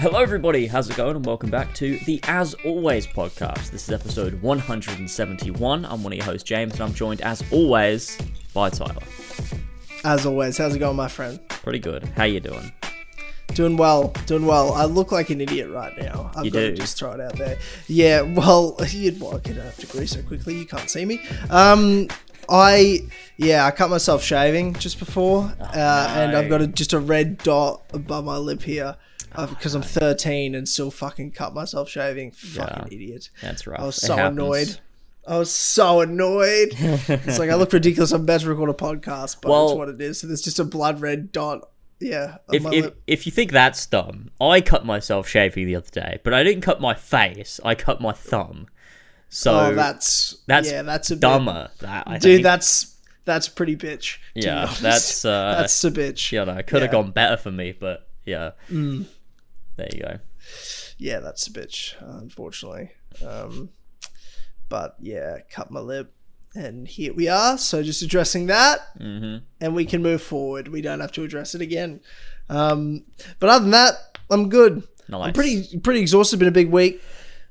Hello, everybody. How's it going? And welcome back to the As Always podcast. This is episode 171. I'm one of your hosts, James, and I'm joined, as always, by Tyler. As always, how's it going, my friend? Pretty good. How you doing? Doing well, doing well. I look like an idiot right now. I've You got to just throw it out there. Yeah, well, you'd well, I don't have to agree so quickly. You can't see me. Um, I yeah, I cut myself shaving just before, uh, and I've got a, just a red dot above my lip here. Uh, because I'm 13 and still fucking cut myself shaving. Fucking Yeah. idiot. That's rough. I was so annoyed. I was so annoyed. it's like I look ridiculous. I'm about to record a podcast, but Well- that's what it is. So there's just a blood red dot. Yeah. If, if, lip. if you think that's dumb, I cut myself shaving the other day, but I didn't cut my face. I cut my thumb. So oh, that's that's yeah, that's a bit- dumber. That I dude. think. That's that's pretty bitch. yeah, that's uh, that's a bitch. you know, it could have yeah. Mm. gone better for me, but yeah. There you go. Yeah, that's a bitch. Unfortunately, um, but yeah, cut my lip, and here we are. So just addressing that, hmm and we can move forward. We don't have to address it again. Um, but other than that, I'm good. Nice. I'm pretty pretty exhausted. Been a big week.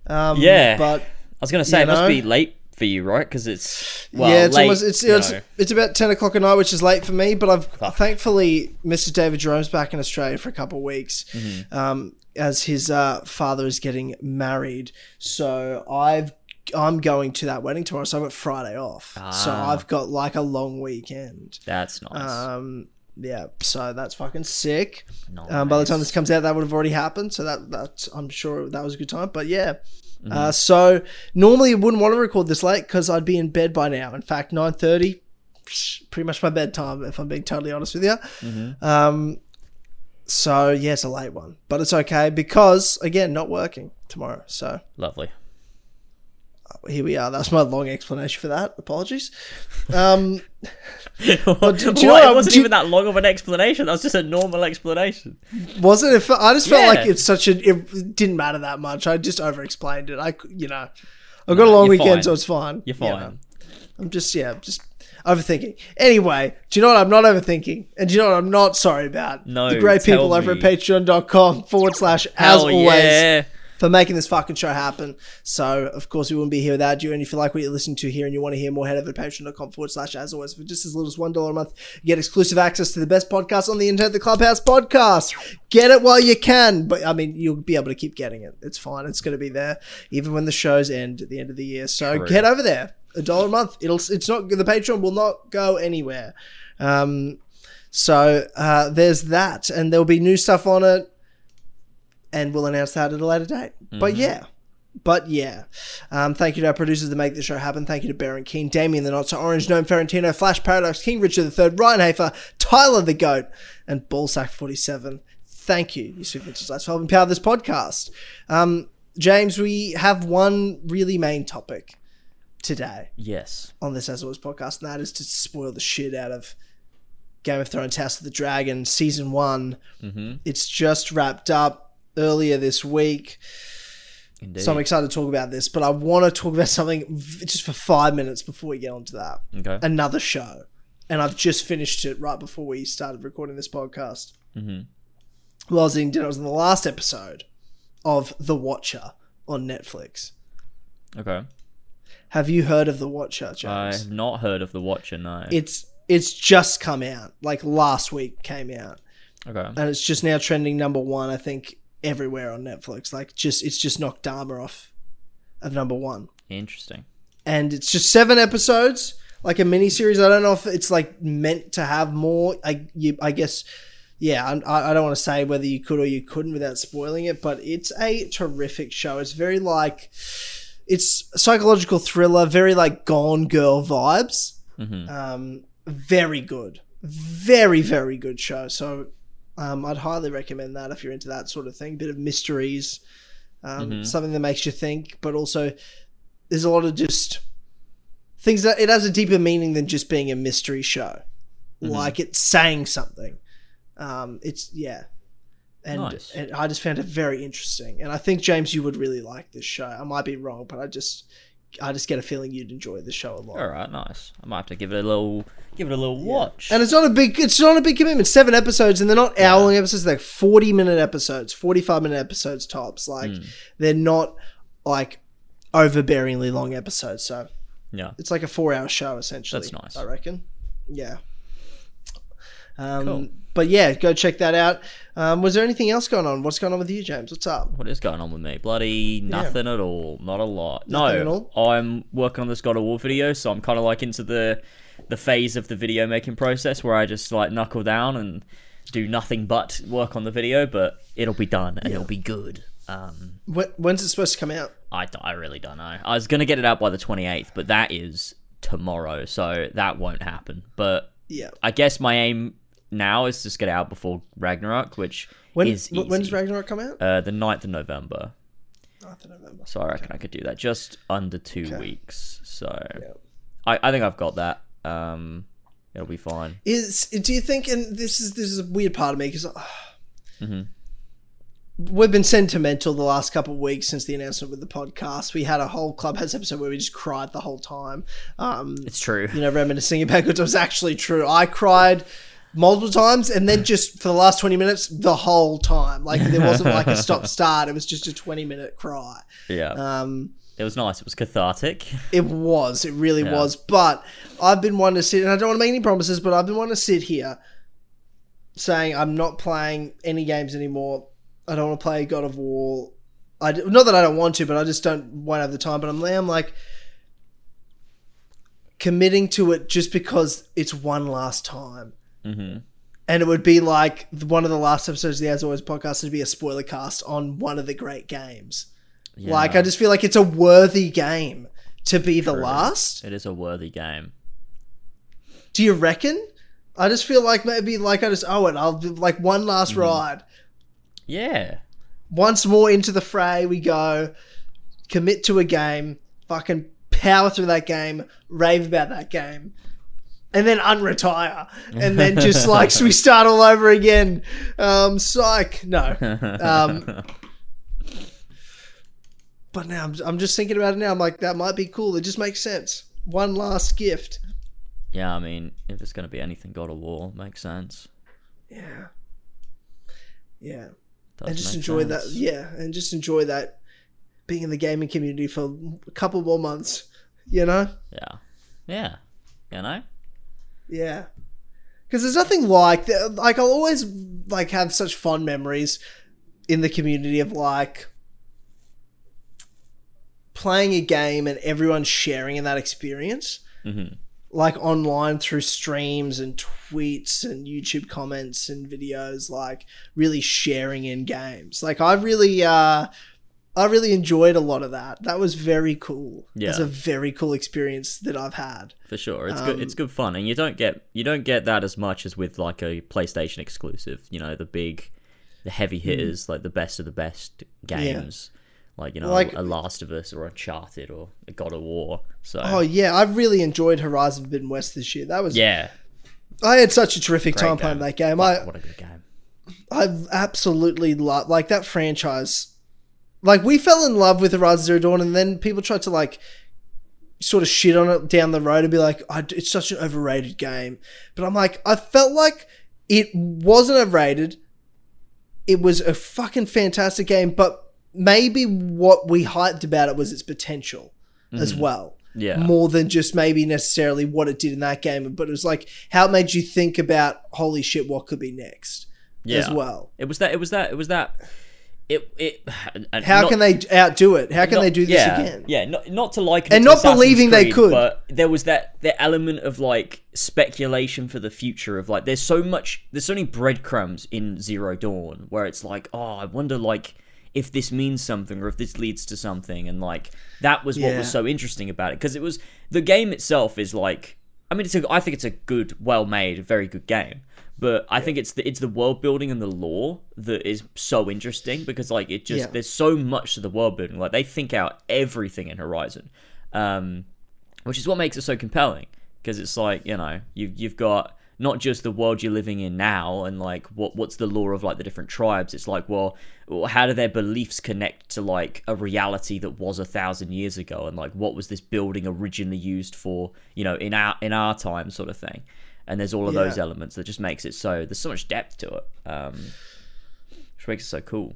Um, Yeah. but I was gonna say it must be late for you, right? Because it's well, yeah, it's late, almost it's you it's, know. it's about ten o'clock at night, which is late for me. But I've thankfully Mr. David Jerome's back in Australia for a couple of weeks, Mm-hmm. um, as his uh, father is getting married. So I've I'm going to that wedding tomorrow, so I've got Friday off. So Ah. I've got like a long weekend. That's nice. Um, yeah, so that's fucking sick. nice. Um, by the time this comes out, that would have already happened. So that that's I'm sure that was a good time. But yeah. Mm-hmm. Uh, so normally I wouldn't want to record this late because I'd be in bed by now. In fact, nine thirty, pretty much my bedtime. If I'm being totally honest with you. Mm-hmm. Um, so yeah, it's a late one, but it's okay because again, not working tomorrow. So Lovely. Here we are. That's my long explanation for that. Apologies. Um, What? do you know What? It wasn't do even that long of an explanation. That was just a normal explanation. was it? If I just felt Yeah. like it's such a. It didn't matter that much. I just over explained it. I, you know, I've got a long weekend, fine. so it's fine. You're You know. fine. I'm just yeah, just overthinking. Anyway, do you know what I'm not overthinking? And do you know what I'm not sorry about? No, the great people over at patreon.com forward slash as Hell always yeah. For making this fucking show happen. So of course we wouldn't be here without you. And if you like what you're listening to here and you want to hear more, head over to patreon.com forward slash as always for just as little as one dollar a month. You get exclusive access to the best podcast on the internet, the Clubhouse Podcast. Get it while you can. But I mean you'll be able to keep getting it. It's fine. It's gonna be there even when the shows end at the end of the year. So True. get over there. A dollar a month. It'll it's not the Patreon will not go anywhere. Um so uh, there's that, and there'll be new stuff on it, and we'll announce that at a later date. But yeah, but yeah, um, thank you to our producers that make the show happen. Thank you to Baron Keen, Damien the Not So Orange, Gnome Ferrantino, Flash Paradox, King Richard III, Ryan Hafer, Tyler the Goat, and Ballsack Forty Seven. Thank you, you sweet bitches, lads, for helping power this podcast. Um, James, we have one really main topic today Yes. on this As Always podcast, and that is to spoil the shit out of Game of Thrones House of the Dragon season one. Mm-hmm. It's just wrapped up earlier this week, Indeed. so I'm excited to talk about this. But I want to talk about something just for five minutes before we get onto that. okay. Another show, and I've just finished it right before we started recording this podcast. Mm-hmm. Well, I was eating dinner. I was in the last episode of The Watcher on Netflix. Okay. Have you heard of The Watcher, James? I have not heard of The Watcher, no. it's it's just come out like last week came out okay. and it's just now trending number one i think everywhere on netflix. Like just it's just knocked Dahmer off of number one. Interesting. and it's just seven episodes like a mini series i don't know if it's like meant to have more. I you, i guess yeah I, I don't want to say whether you could or you couldn't without spoiling it but it's a terrific show. It's very like it's psychological thriller very like gone girl vibes. Mm-hmm. um, very good, very very good show. So um, I'd highly recommend that if you're into that sort of thing. Bit of mysteries, um, Mhm. something that makes you think, but also there's a lot of just things that it has a deeper meaning than just being a mystery show. Mhm. Like it's saying something. Um, it's yeah. And, Nice. and I just found it very interesting, and I think James, you would really like this show. I might be wrong, but I just I just get a feeling you'd enjoy the show a lot. All right, nice. I might have to give it a little, give it a little watch. And it's not a big it's not a big commitment. Seven episodes and they're not hour long episodes, they're like forty minute episodes, forty five minute episodes tops. Like Hmm. they're not like overbearingly long episodes. So yeah, it's like a four hour show essentially. That's nice. I reckon. Yeah. Um, Cool. But yeah, go check that out. Um, was there anything else going on? What's going on with you, James? What's up? what is going on with me? Bloody nothing at all. Not a lot. Nothing no, I'm working on this God of War video, so I'm kind of like into the the phase of the video making process where I just like knuckle down and do nothing but work on the video, but it'll be done and it'll be good. Um, When, when's it supposed to come out? I, I really don't know. I was gonna get it out by the 28th, but that is tomorrow, so that won't happen. But Yeah. I guess my aim now is just get it out before Ragnarok, which When, is easy. when does Ragnarok come out? uh, the 9th of November. 9th of November. So I reckon I could do that just under two Okay. weeks. So Yeah. I, I think I've got that. Um, it'll be fine. Is do you think? And this is this is a weird part of me because Mhm. we've been sentimental the last couple of weeks since the announcement with the podcast. We had a whole clubhouse episode where we just cried the whole time. Um, It's true. you know, reminiscing about it was actually true. I cried multiple times, and then just for the last twenty minutes, the whole time. Like there wasn't like a stop start. It was just a twenty minute cry. Yeah, Um, it was nice. It was cathartic. It was. It really Yeah. was. But I've been wanting to sit, and I don't want to make any promises, but I've been wanting to sit here saying I'm not playing any games anymore. I don't want to play God of War. I not that I don't want to, but I just don't won't have the time. But I'm, I'm like committing to it just because it's one last time. Hmm And it would be like one of the last episodes of the As Always podcast would be a spoiler cast on one of the great games. Yeah, Like I just feel like it's a worthy game to be the last. it is a worthy game. Do you reckon? I just feel like maybe like I just owe it. I'll do like one last Mm-hmm. ride. Yeah, Once more into the fray we go. Commit to a game. Fucking power through that game. Rave about that game. And then unretire. And then just like we start all over again. Um psych. No. Um But now I'm, I'm just thinking about it now. I'm like, that might be cool. It just makes sense. One last gift. yeah. I mean, if it's gonna be anything God of War, makes sense. Yeah. Yeah. And just enjoy that. Yeah, and just enjoy that being in the gaming community for a couple more months. You know? Yeah, yeah. You know. Yeah. Because there's nothing like. Like I'll always like have such fond memories in the community of like playing a game and everyone sharing in that experience. hmm like online through streams and tweets and YouTube comments and videos, like really sharing in games. Like I really, uh, I really enjoyed a lot of that. That was very cool. Yeah. it's a very cool experience that I've had. For sure, it's good. Um, It's good fun, and you don't get you don't get that as much as with like a PlayStation exclusive. You know, the big, the heavy hitters, like the best of the best games, like you know, Like- a Last of Us or Uncharted or a God of War. So Oh yeah, I really enjoyed Horizon Forbidden West this year. That was yeah, I had such a terrific Great time playing that game. I what a good game. I absolutely love like that franchise. Like we fell in love with Horizon Zero Dawn, and then people tried to like sort of shit on it down the road and be like, "I- "It's such an overrated game." But I'm like, I felt like it wasn't overrated. It was a fucking fantastic game, but maybe what we hyped about it was its potential as well Mm-hmm. Yeah, more than just maybe necessarily what it did in that game, but it was like how it made you think about holy shit, what could be next yeah. as well. It was that. It was that. It was that. It it. How not- can they outdo it? How can not- they do this yeah, again? Yeah, not not to like And not believing they could. but there was that the element of like speculation for the future of like there's so much there's so many breadcrumbs in Zero Dawn where it's like oh I wonder like if this means something or if this leads to something and like that was what Yeah. was so interesting about it because it was the game itself is like I mean it's a I think it's a good well made very good game but I think it's the it's the world building and the lore that is so interesting because like it just Yeah. there's so much to the world building like they think out everything in Horizon um which is what makes it so compelling because it's like you know you you've got not just the world you're living in now and like what what's the law of like the different tribes. It's like, well, how do their beliefs connect to like a reality that was a thousand years ago, and like what was this building originally used for? You know, in our in our time, sort of thing. And there's all of those elements that just makes it so there's so much depth to it, um, which makes it so cool.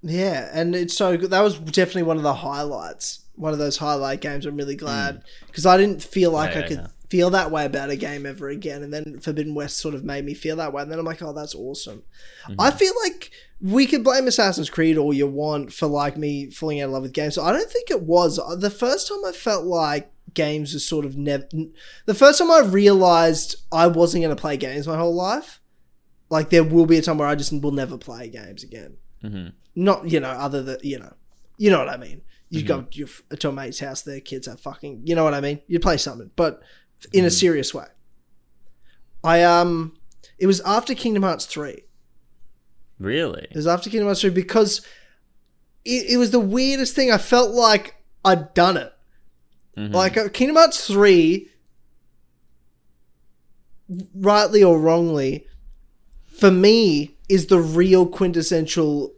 Yeah, and it's so good. That was definitely one of the highlights. One of those highlight games. I'm really glad because I didn't feel like. Yeah, I yeah, could yeah. feel that way about a game ever again. And then Forbidden West sort of made me feel that way. And then I'm like, oh, that's awesome. Mm-hmm. I feel like we could blame Assassin's Creed all you want for like me falling out of love with games. So I don't think it was the first time I felt like games was sort of never. The first time I realized I wasn't going to play games my whole life. Like there will be a time where I just will never play games again hmm not you know other than you know you know what i mean you Mm-hmm. go to, your, to a mate's house their kids are fucking you know what i mean you play something but in Mm-hmm. a serious way i um it was after kingdom hearts 3 Really? it was after kingdom hearts 3 because it, it was the weirdest thing i felt like i'd done it Mhm. like uh, kingdom hearts 3 rightly or wrongly for me is the real quintessential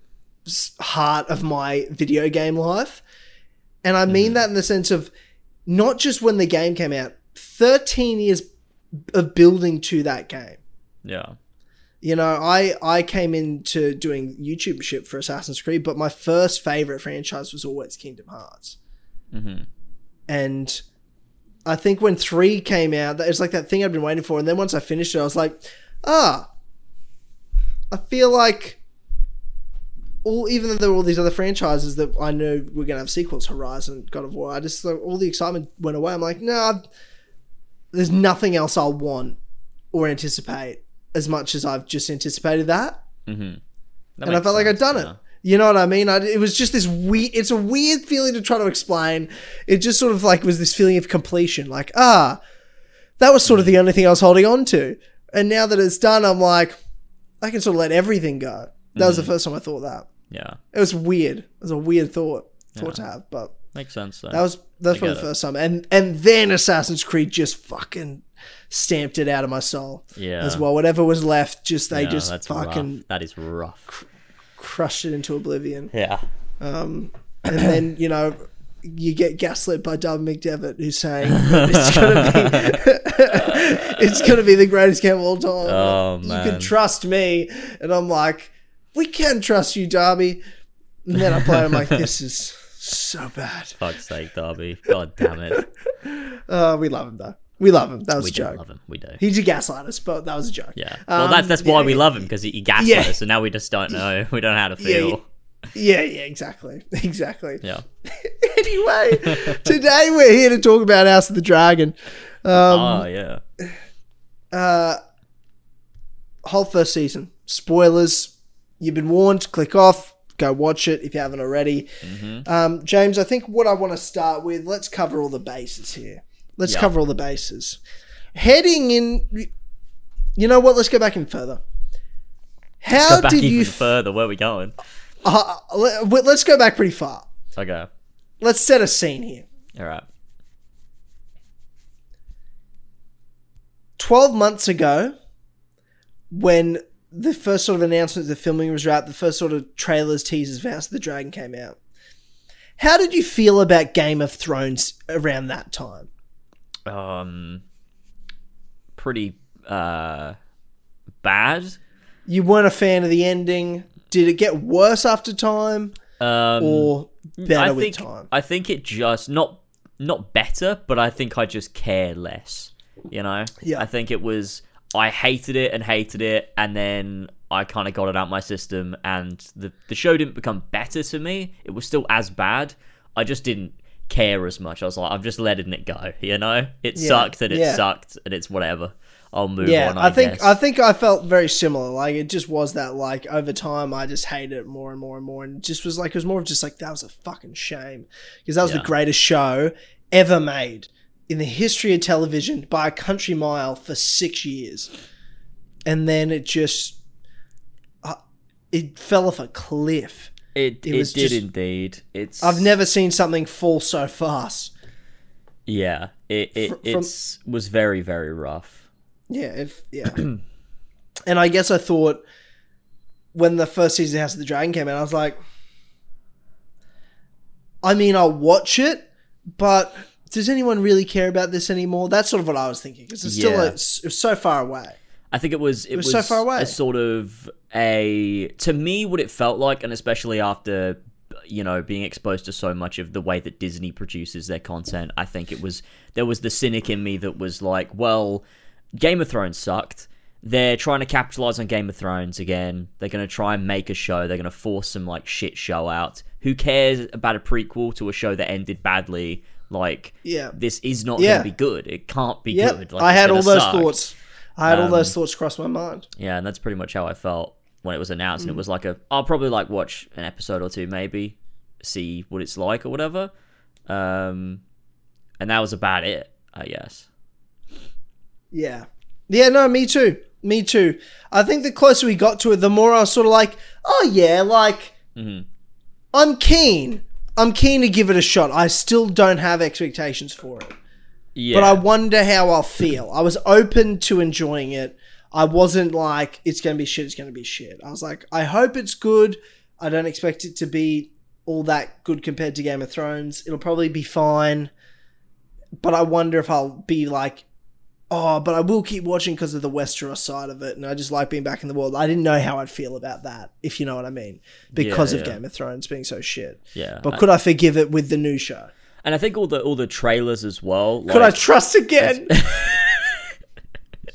heart of my video game life. And i mean that in the sense of not just when the game came out 13 years of building to that game. Yeah. you know i i came into doing youtube shit for assassin's creed but my first favorite franchise was always kingdom hearts. Hmm and I think when three came out, that was like that thing I'd been waiting for. And then once I finished it, I was like, ah, I feel like all even though there were all these other franchises that I knew were gonna have sequels, Horizon, God of War, I just like, all the excitement went away. I'm like, no, nah, there's nothing else I'll want or anticipate as much as I've just anticipated that hmm and I felt like I'd done it. You know what I mean? I, it was just this weird. It's a weird feeling to try to explain. It just sort of like was this feeling of completion. Like ah, that was sort of the only thing I was holding on to. And now that it's done, I'm like, I can sort of let everything go. That was the first time I thought that. Yeah. It was weird. It was a weird thought thought to have, but Makes sense. Though. that was that's probably the first time. And and then Assassin's Creed just fucking stamped it out of my soul yeah. as well. Whatever was left, just they Yeah, just fucking rough. That is rough. Crushed it into oblivion. Yeah. Um, and then you know you get gaslit by Darby McDevitt who's saying it's gonna be it's gonna be the greatest game of all time. Oh, you man. can trust me, and I'm like, we can trust you, Darby. And then I play, I'm like, this is so bad. Fuck's sake, Darby. God damn it. Uh, we love him though. We love him. That was We a do joke. love him. We do. He did gaslight us, but that was a joke. Yeah. Well, that's Um, that's why yeah, we yeah. love him because he, he gaslit Yeah. us, and now we just don't know. We don't know how to feel. Yeah, yeah, exactly, exactly. Yeah. anyway, today we're here to talk about House of the Dragon. Um, oh yeah. uh, whole first season. Spoilers. You've been warned. Click off. Go watch it if you haven't already. Um, James, I think what I want to start with, let's cover all the bases here. Let's Yeah. cover all the bases. Heading in, you know what? Let's go back in further. How did even you? F- further. Where are we going? uh, let- let's go back pretty far. Okay. Let's set a scene here. All right. 12 months ago, when the first sort of announcement of the filming was wrapped, the first sort of trailers, teasers House of the Dragon came out. How did you feel about Game of Thrones around that time? Um. Pretty uh, bad. You weren't a fan of the ending. Did it get worse after time Um. or better I with think time? I think it just not not better, but I think I just care less. You know. Yeah. I think it was I hated it and hated it, and then I kind of got it out my system, and the the show didn't become better to me. It was still as bad. I just didn't care as much. I was like, I'm just letting it go. You know, it Yeah, sucked and it yeah. sucked, and it's whatever. I'll move Yeah, on. I, I, think guess. I think I felt very similar. Like it just was that like over time I just hated it more and more and more, and just was like it was more of just like that was a fucking shame because that was Yeah. the greatest show ever made in the history of television by a country mile for six years, and then it just uh, it fell off a cliff. It it it, was did just- indeed. It's I've never seen something fall so fast. Yeah, it it from- it's was very very rough. Yeah, if yeah. and I guess I thought when the first season of House of the Dragon came out, I was like, I mean, I'll watch it, but does anyone really care about this anymore? That's sort of what I was thinking because it's still a, it's so far away. I think it was it, was was, so far away. a sort of a to me what it felt like, and especially after you know being exposed to so much of the way that Disney produces their content, I think it was there was the cynic in me that was like, well, Game of Thrones sucked. They're trying to capitalize on Game of Thrones again. They're going to try and make a show. They're going to force some like shit show out. Who cares about a prequel to a show that ended badly? Like, Yeah. this is not Yeah. going to be good. It can't be Yeah, good. Like, I had all those suck. thoughts. I had all Um, those thoughts cross my mind. Yeah, and that's pretty much how I felt when it was announced. Mm. And it was like a, I'll probably like watch an episode or two, maybe see what it's like or whatever. Um, and that was about it, I guess. Yeah. Yeah, no, me too. Me too. I think the closer we got to it, the more I was sort of like, oh yeah, like Mhm. I'm keen. I'm keen to give it a shot. I still don't have expectations for it. Yeah, But I wonder how I'll feel. I was open to enjoying it. I wasn't like, it's going to be shit, it's going to be shit. I was like, I hope it's good. I don't expect it to be all that good compared to Game of Thrones. It'll probably be fine. But I wonder if I'll be like, oh, but I will keep watching because of the Westeros side of it. And I just like being back in the world. I didn't know how I'd feel about that, if you know what I mean, because Yeah, of yeah. Game of Thrones being so shit. yeah. But could I forgive it with the new show? And I think all the all the trailers as well. Could I trust again?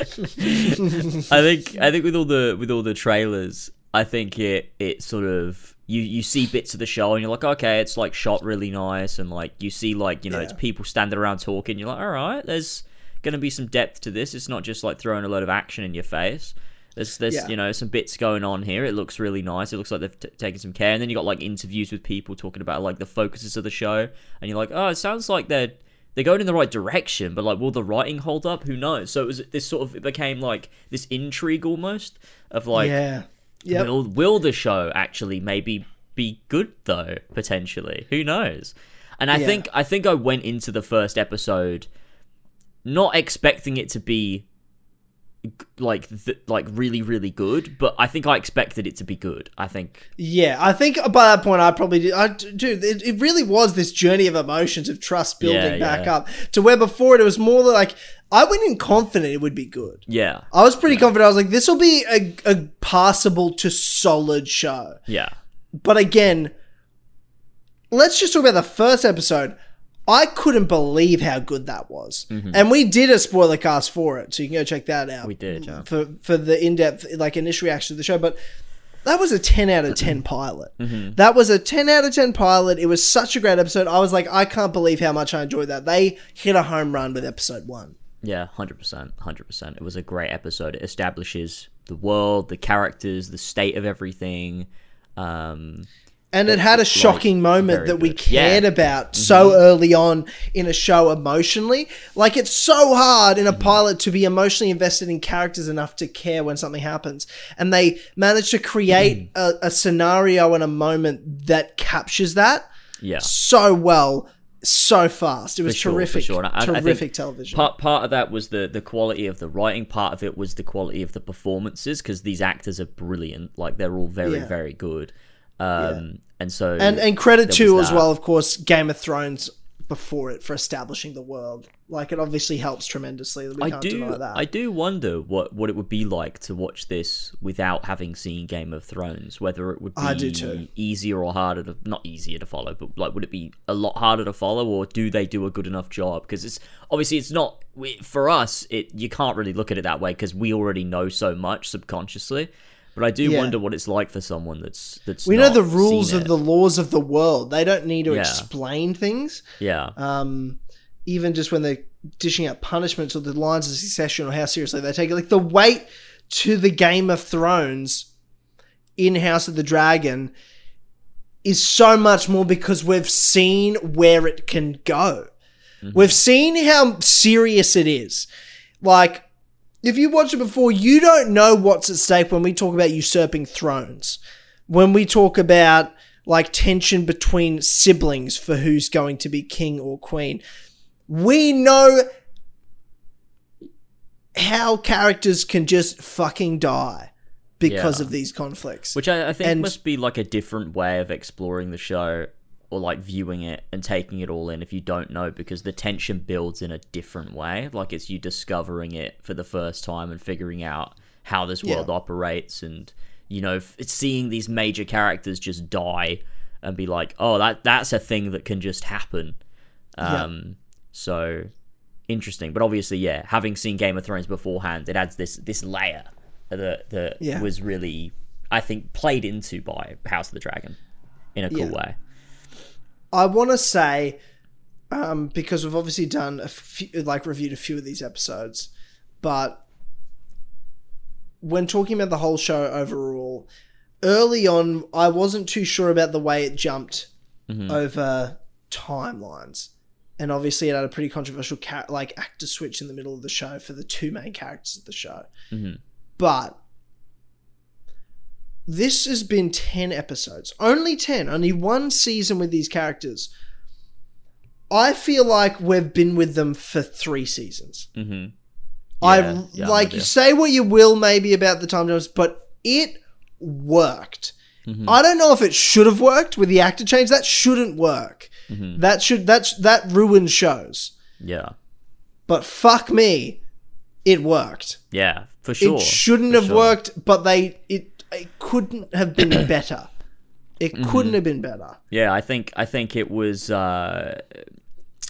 I think I think with all the with all the trailers, I think it it sort of you you see bits of the show and you're like, okay, it's like shot really nice, and like you see like you know it's people standing around talking. You're like, all right, there's gonna be some depth to this. It's not just like throwing a load of action in your face. There's there's Yeah. you know some bits going on here. It looks really nice. It looks like they've t- taken some care. And then you got like interviews with people talking about like the focuses of the show, and you're like, oh, it sounds like they're they're going in the right direction, but like, will the writing hold up? Who knows? So it was this sort of it became like this intrigue almost of like, yeah. Yep. will will the show actually maybe be good though potentially? Who knows? And I Yeah. think I think I went into the first episode not expecting it to be like th- like really really good, but I think I expected it to be good. I think Yeah, I think by that point I probably did. I, dude, it, it really was this journey of emotions of trust building Yeah, back yeah. up to where before it, it was more like I went in confident it would be good. yeah I was pretty confident. I was like, this will be a, a passable to solid show. yeah But again, let's just talk about the first episode. I couldn't believe how good that was, and we did a spoiler cast for it, so you can go check that out. Mm-hmm. We did, yeah. for for the in depth like initial reaction to the show. But that was a ten out of ten pilot. Mm-hmm. That was a ten out of ten pilot. It was such a great episode. I was like, I can't believe how much I enjoyed that. They hit a home run with episode one. Yeah, hundred percent, hundred percent. It was a great episode. It establishes the world, the characters, the state of everything. Um, And it had a shocking moment that we good. cared Yeah. Mm-hmm. about so early on in a show emotionally. Like it's so hard in a Mm-hmm. pilot to be emotionally invested in characters enough to care when something happens. And they managed to create Mm-hmm. a, a scenario and a moment that captures that yeah, so well, so fast. It was for terrific. sure. And I- I terrific television. part part of that was the the quality of the writing. Part of it was the quality of the performances because these actors are brilliant. Like they're all very Yeah. very good. Um, and so and and credit to as well, of course, Game of Thrones before it for establishing the world. Like it obviously helps tremendously. We I can't do deny that. I do wonder what what it would be like to watch this without having seen Game of Thrones. Whether it would be I do too. easier or harder to not easier to follow, but like would it be a lot harder to follow, or do they do a good enough job? Because it's obviously it's not for us. It you can't really look at it that way because we already know so much subconsciously. But I do Yeah. wonder what it's like for someone that's that's we know the rules of the laws of the world. They don't need to Yeah. explain things. yeah Um, even just when they're dishing out punishments or the lines of succession or how seriously they take it. Like the weight to the Game of Thrones in House of the Dragon is so much more because we've seen where it can go. We've seen how serious it is. Like, if you watch it before, you don't know what's at stake when we talk about usurping thrones. When we talk about like tension between siblings for who's going to be king or queen. We know how characters can just fucking die because Yeah. of these conflicts. Which I, I think And- must be like a different way of exploring the show or like viewing it and taking it all in if you don't know because the tension builds in a different way. Like it's you discovering it for the first time and figuring out how this Yeah. world operates and you know seeing these major characters just die and be like, "Oh, that that's a thing that can just happen." Yeah. Um so interesting. But obviously, yeah, having seen Game of Thrones beforehand, it adds this this layer that that Yeah. was really, I think, played into by House of the Dragon in a cool Yeah. way. I want to say, um, because we've obviously done a few, like reviewed a few of these episodes, but when talking about the whole show overall, early on, I wasn't too sure about the way it jumped over timelines. And obviously, it had a pretty controversial ca- like actor switch in the middle of the show for the two main characters of the show. Mhm. But this has been 10 episodes. Only 10. Only one season with these characters. I feel like we've been with them for three seasons. Mm-hmm. I Yeah, yeah, I'm like you. say what you will maybe about the time jumps, but it worked. Mm-hmm. I don't know if it should have worked with the actor change. That shouldn't work. Mm-hmm. That should that that ruins shows. Yeah, But fuck me, it worked. yeah, for sure. it shouldn't for have sure. worked, but they it it couldn't have been better. It Mm-hmm. couldn't have been better. Yeah, I think I think it was uh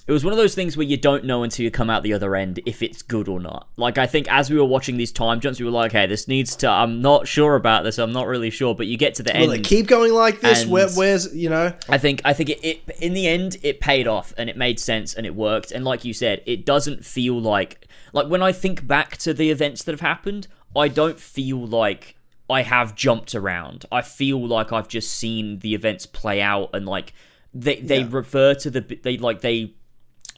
it was one of those things where you don't know until you come out the other end if it's good or not. Like I think as we were watching these time jumps, we were like, "Hey, this needs to. I'm not sure about this. I'm not really sure." But you get to the Will end. it keep going like this? Where, where's you know? I think I think it, it in the end it paid off and it made sense and it worked and like you said it doesn't feel like like when I think back to the events that have happened I don't feel like I have jumped around I feel like I've just seen the events play out and like they they Yeah. refer to the they like they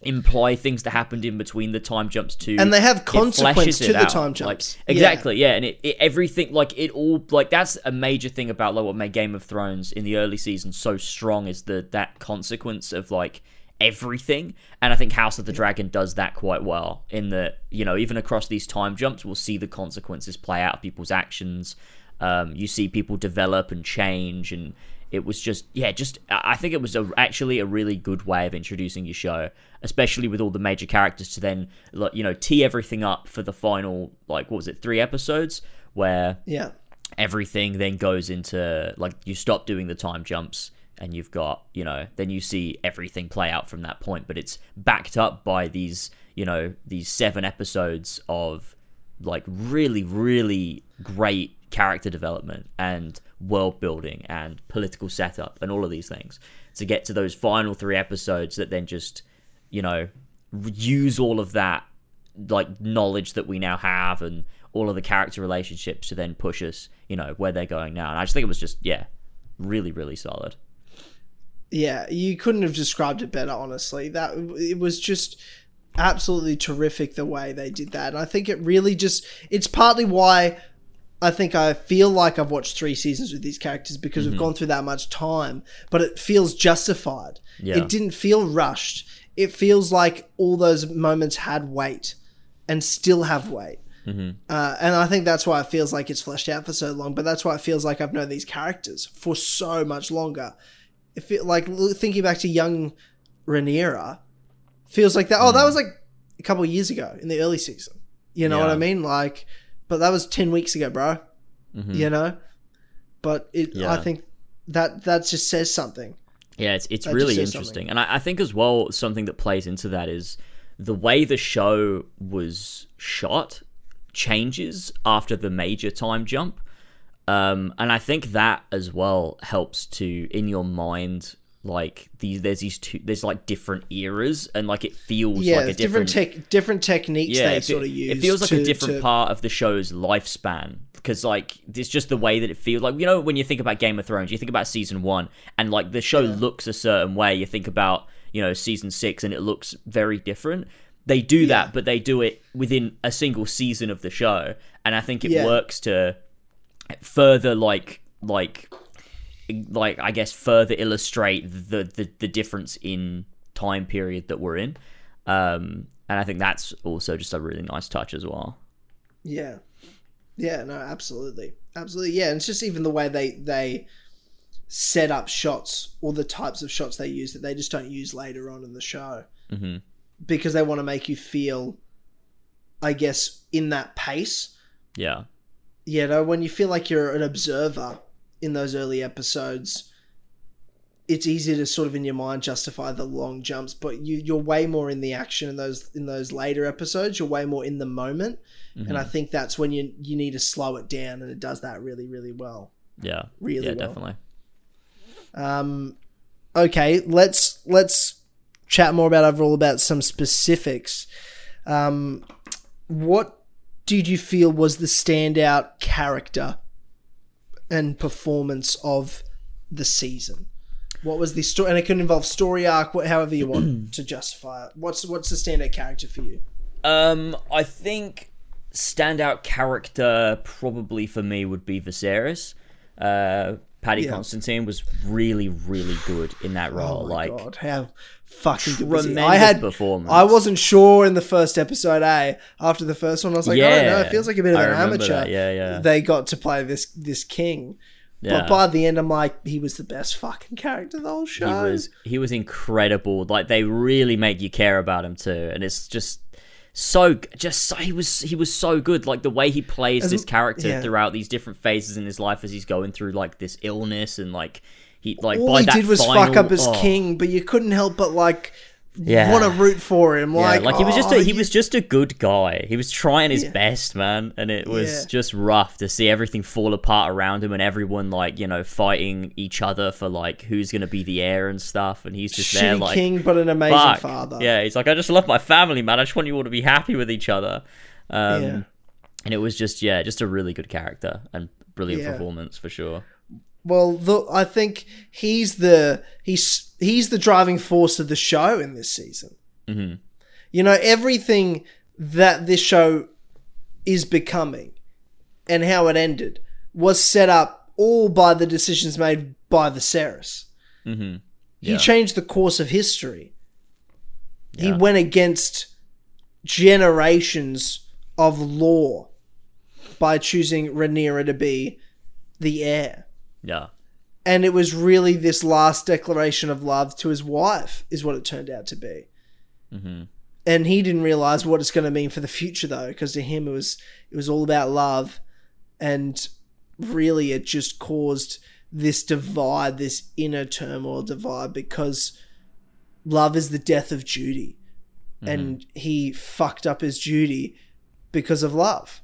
imply things that happened in between the time jumps too And they have it consequence to the out. time Like, jumps. Yeah. exactly, yeah, and it, it everything like it all like that's a major thing about like what made Game of Thrones in the early seasons so strong is the that consequence of like everything, and I think House of the Dragon does that quite well. In that you know even across these time jumps, we'll see the consequences play out of people's actions. Um, you see people develop and change and it was just yeah just i think it was a, actually a really good way of introducing your show especially with all the major characters to then you know tee everything up for the final like what was it three episodes where Yeah. everything then goes into like you stop doing the time jumps and you've got you know then you see everything play out from that point but it's backed up by these you know these seven episodes of like really really great character development and world building and political setup and all of these things to get to those final three episodes that then just you know use all of that like knowledge that we now have and all of the character relationships to then push us you know where they're going now and i just think it was just yeah really really solid Yeah, you couldn't have described it better, honestly. That it was just absolutely terrific the way they did that. And I think it really just it's partly why I think I feel like I've watched three seasons with these characters because we've gone through that much time, but it feels justified. Yeah. It didn't feel rushed. It feels like all those moments had weight and still have weight. Uh, and I think that's why it feels like it's fleshed out for so long. But that's why it feels like I've known these characters for so much longer. It feel like thinking back to young Rhaenyra feels like that. Oh, that was like a couple of years ago in the early season. You know what I mean? Like, but that was ten weeks ago, bro. You know. But it, I think that that just says something. Yeah, it's it's That just really says interesting, and I, I think as well something that plays into that is the way the show was shot changes after the major time jump, um, and I think that as well helps to in your mind like these there's these two there's like different eras and like it feels Yeah, like a different different tech, different techniques they it, sort of use. it feels like a different to- part of the show's lifespan because like it's just the way that it feels like you know when you think about game of thrones you think about season one and like the show looks a certain way you think about you know season six and it looks very different they do that but they do it within a single season of the show and i think it Yeah. works to further like like like I guess further illustrate the the, the difference in time period that we're in. Um, and I think that's also just a really nice touch as well. Yeah. Yeah, no, absolutely. Absolutely. Yeah, and it's just even the way they they set up shots or the types of shots they use that they just don't use later on in the show hmm because they want to make you feel I guess in that pace. Yeah. You know, when you feel like you're an observer in those early episodes, it's easy to sort of in your mind justify the long jumps, but you you're way more in the action in those in those later episodes. You're way more in the moment, and Mm-hmm. I think that's when you you need to slow it down, and it does that really really well. Yeah. Really Yeah, well. definitely. Um, okay, let's let's chat more about overall about some specifics. Um, what did you feel was the standout character and performance of the season? What was the story? And it can involve story arc, however you want to justify it. What's what's the standout character for you? Um, I think standout character probably for me would be Viserys. Uh, Paddy Yeah. Considine was really, really good in that role. Oh like god, how fucking tremendous I had performance. I wasn't sure in the first episode. A after the first one, I was like, oh no, Yeah. it feels like a bit of I an amateur. that. Yeah, yeah. They got to play this this king, Yeah. but by the end, I'm like, he was the best fucking character the whole show. he was he was incredible. Like they really make you care about him too, and it's just so just so, he was he was so good. Like the way he plays As- this character yeah. throughout these different phases in his life as he's going through like this illness and like he like All he did was final, fuck up as oh, king, but you couldn't help but like Yeah. want to root for him. Yeah, Like, like, he was just oh, a, he was just a good guy. He was trying his Yeah. best, man, and it was Yeah. just rough to see everything fall apart around him and everyone like you know fighting each other for like who's gonna be the heir and stuff, and he's just there shitty like king, but an amazing fuck. father. Yeah, he's like, I just love my family, man. I just want you all to be happy with each other. Um, Yeah. And it was just, yeah, just a really good character and brilliant performance for sure. Well, the, I think he's the he's he's the driving force of the show in this season. Mhm. You know everything that this show is becoming, and how it ended was set up all by the decisions made by Viserys. hmm He changed the course of history. He went against generations of law by choosing Rhaenyra to be the heir Yeah. and it was really this last declaration of love to his wife is what it turned out to be. Hmm and he didn't realize what it's going to mean for the future though because to him it was it was all about love. And really it just caused this divide this inner turmoil divide because love is the death of duty. And he fucked up his duty because of love.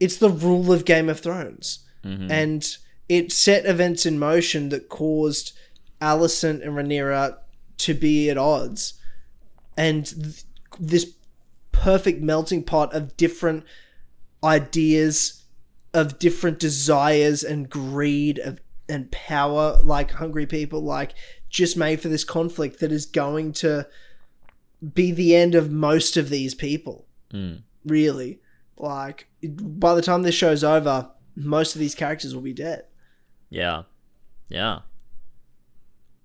It's the rule of game of thrones. Hmm and it set events in motion that caused Alicent and Rhaenyra to be at odds, and th- this perfect melting pot of different ideas, of different desires and greed of and power, like hungry people, like just made for this conflict that is going to be the end of most of these people Mm. really. Like by the time this show's over, most of these characters will be dead. Yeah. Yeah.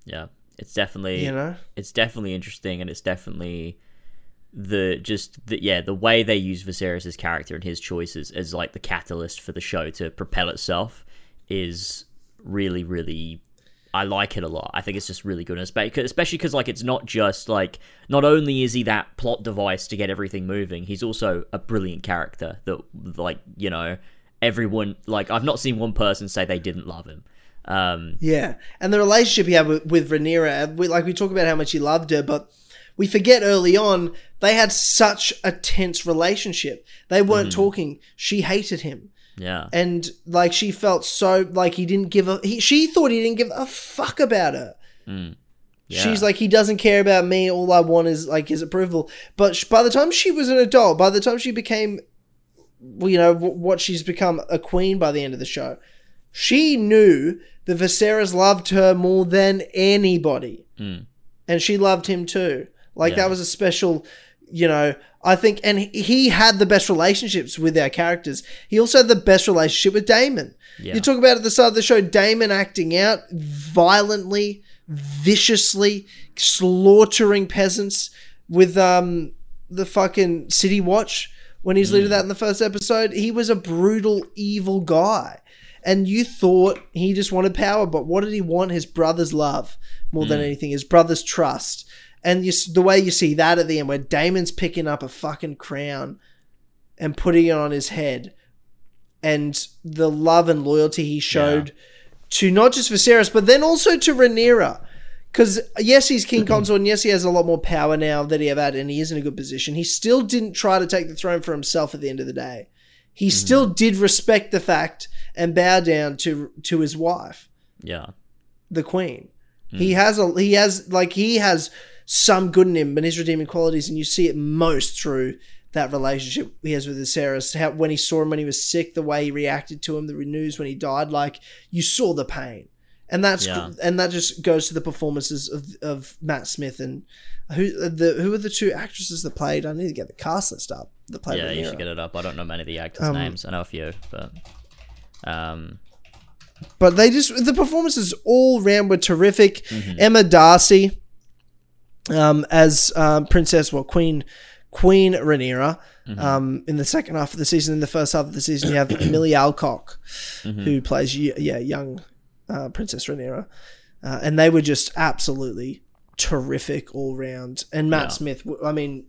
Yeah. It's definitely You know? it's definitely interesting and it's definitely the just the yeah the way they use Viserys' character and his choices as like the catalyst for the show to propel itself is really really I like it a lot. I think it's just really good, espe- especially because like it's not just like not only is he that plot device to get everything moving, he's also a brilliant character that like you know everyone like I've not seen one person say they didn't love him. Um, Yeah, and the relationship he had with, with Rhaenyra, we, like we talk about how much he loved her, but we forget early on they had such a tense relationship. They weren't talking. She hated him, yeah, and like she felt so like he didn't give a. He, she thought he didn't give a fuck about her. yeah. She's like, he doesn't care about me. All I want is like his approval. But sh- by the time she was an adult, by the time she became, you know, what she's become a queen by the end of the show, she knew that Viserys loved her more than anybody, Mm. and she loved him too. Like Yeah. that was a special, you know. I think, and he- had the best relationships with our characters. He also had the best relationship with Daemon. Yeah. You talk about at the start of the show, Daemon acting out violently, viciously, slaughtering peasants with um the fucking City Watch. When he's leading mm. that in the first episode. He was a brutal, evil guy. And you thought he just wanted power, but what did he want? His brother's love more than mm. anything, his brother's trust. And you, the way you see that at the end, where Daemon's picking up a fucking crown and putting it on his head, and the love and loyalty he showed to not just Viserys, but then also to Rhaenyra. Because yes, he's king mm-hmm. consort, and yes, he has a lot more power now that he ever had, and he is in a good position. He still didn't try to take the throne for himself at the end of the day. He mm-hmm. still did respect the fact and bow down to to his wife, Yeah. the queen. Mm. He has a he has like he has some good in him and his redeeming qualities, and you see it most through that relationship he has with Viserys. How when he saw him when he was sick, the way he reacted to him, the news when he died, like you saw the pain, and that's Yeah. and that just goes to the performances of of Matt Smith and who the who are the two actresses that played. I need to get the cast list up. The played Yeah, you should get it up. I don't know many of the actors' Um, names. I know a few, but um, But they just the performances all round were terrific. Mm-hmm. Emma Darcy, um, as um, Princess, well, Queen Queen Rhaenyra. Mm-hmm. Um, in the second half of the season, in the first half of the season, you have Millie Alcock, Mm-hmm. who plays yeah young uh, Princess Rhaenyra, uh, and they were just absolutely terrific all round. And Matt Yeah. Smith, I mean,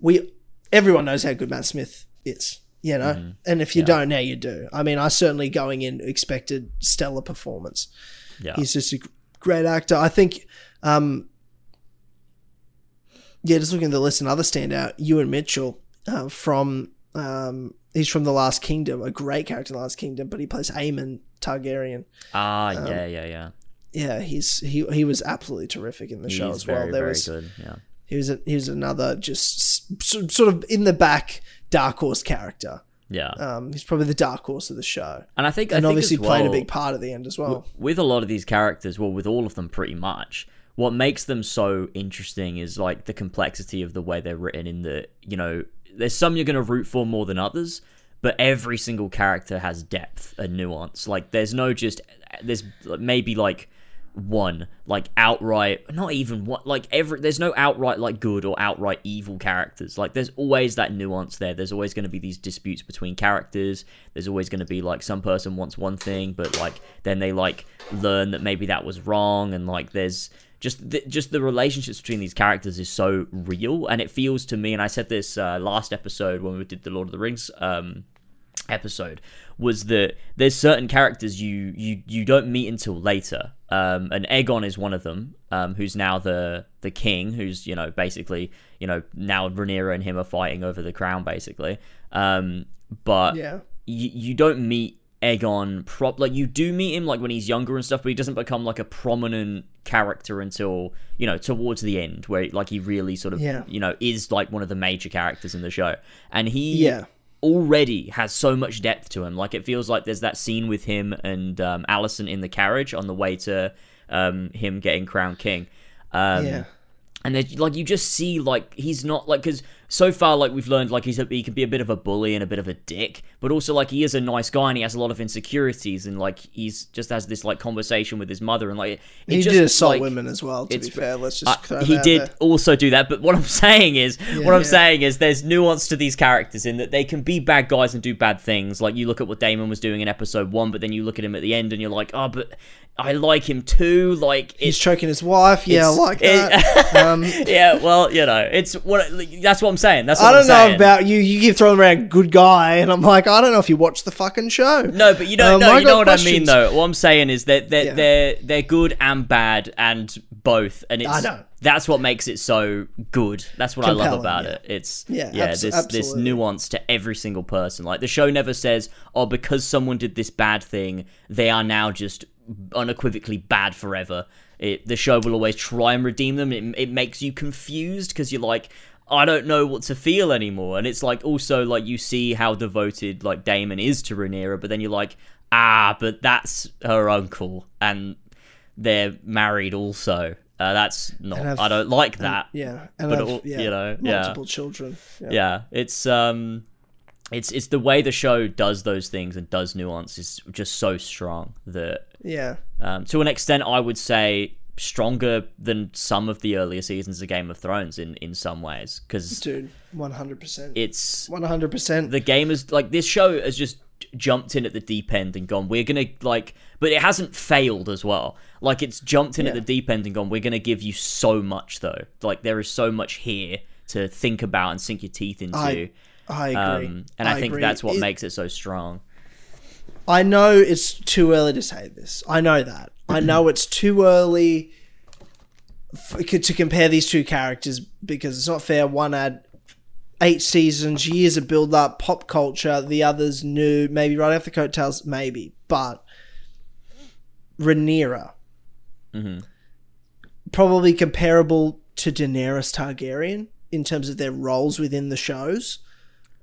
we everyone knows how good Matt Smith is, you know. Mm-hmm. And if you don't now, you do. I mean, I certainly going in expected stellar performance. yeah, He's just a great actor. I think, um, yeah, just looking at the list, another standout, Ewan Mitchell uh, from. Um, he's from The Last Kingdom, a great character in The Last Kingdom, but he plays Aemond Targaryen. ah, um, yeah, yeah, yeah. Yeah, he's he he was absolutely terrific in the show as well. very, There very was good. Yeah, he was a, he was another just sort of in the back dark horse character. yeah. Um, he's probably the dark horse of the show, and I think, I and think obviously as played a big part at the end as well. with a lot of these characters, well, with all of them pretty much, what makes them so interesting is like the complexity of the way they're written. In the you know, there's some you're gonna root for more than others, but every single character has depth and nuance. Like there's no just there's maybe like one like outright not even what like every there's no outright like good or outright evil characters. Like there's always that nuance there. There's always going to be these disputes between characters. There's always going to be like some person wants one thing but like then they like learn that maybe that was wrong and like there's just the, just the relationships between these characters is so real. And it feels to me and I said this uh, last episode when we did the Lord of the Rings um episode was that there's certain characters you you you don't meet until later. Um and Aegon is one of them um who's now the the king who's you know basically you know now Rhaenyra and him are fighting over the crown basically. Um but Yeah. you, you don't meet Aegon prop like you do meet him like when he's younger and stuff, but he doesn't become like a prominent character until you know towards the end, where like he really sort of Yeah. you know is like one of the major characters in the show, and he Yeah. already has so much depth to him. Like it feels like there's that scene with him and um, Alicent in the carriage on the way to um, him getting crowned king. Um, Yeah. And then like you just see like he's not like because so far like we've learned like he's a, he can be a bit of a bully and a bit of a dick but also like he is a nice guy and he has a lot of insecurities and like he's just has this like conversation with his mother and like it He just, did assault like, women as well. To be fair, let's just uh, he did there. also do that, but what I'm saying is, what I'm yeah. saying is, there's nuance to these characters in that they can be bad guys and do bad things. Like you look at what Daemon was doing in episode one, but then you look at him at the end and you're like, oh, but I like him too. Like He's choking his wife. Yeah, I like it- that. um, yeah, well, you know, it's what that's what I'm saying. That's what I don't I'm know saying. about you. You keep throwing around good guy, and I'm like, I don't know if you watch the fucking show. No, but you know, Um, no, I you know what I mean though. What I'm saying is that they're, Yeah. they're they're good and bad and both, and it's I know. that's what makes it so good. That's what I love about yeah. it. It's Yeah, yeah, abs- this this nuance to every single person. Like the show never says, oh, because someone did this bad thing, they are now just unequivocally bad forever. It, the show will always try and redeem them. It, it makes you confused because you're like, I don't know what to feel anymore. And it's like also like you see how devoted like Daemon is to Rhaenyra, but then you're like, ah, but that's her uncle, and they're married also. Uh, that's not. I don't like that. Yeah, and But have, all- yeah, you know, yeah. multiple children. Yeah. yeah it's um it's it's the way the show does those things and does nuance is just so strong that yeah. um, to an extent i would say stronger than some of the earlier seasons of Game of Thrones in in some ways because Dude, 100%. it's 100%. the game is like this show has just jumped in at the deep end and gone we're gonna like but it hasn't failed as well like it's jumped in at the deep end and gone we're gonna give you so much though like there is so much here to think about and sink your teeth into I I agree. um, and i, think agree. that's what It- makes it so strong I know it's too early to say this. I know that. I know it's too early f- to compare these two characters because it's not fair. One had eight seasons, years of build up, pop culture. The others new, maybe right off the coattails, maybe. But Rhaenyra, probably comparable to Daenerys Targaryen in terms of their roles within the shows.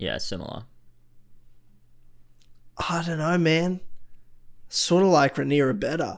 Yeah similar I don't know, man. Sort of like Rhaenyra better.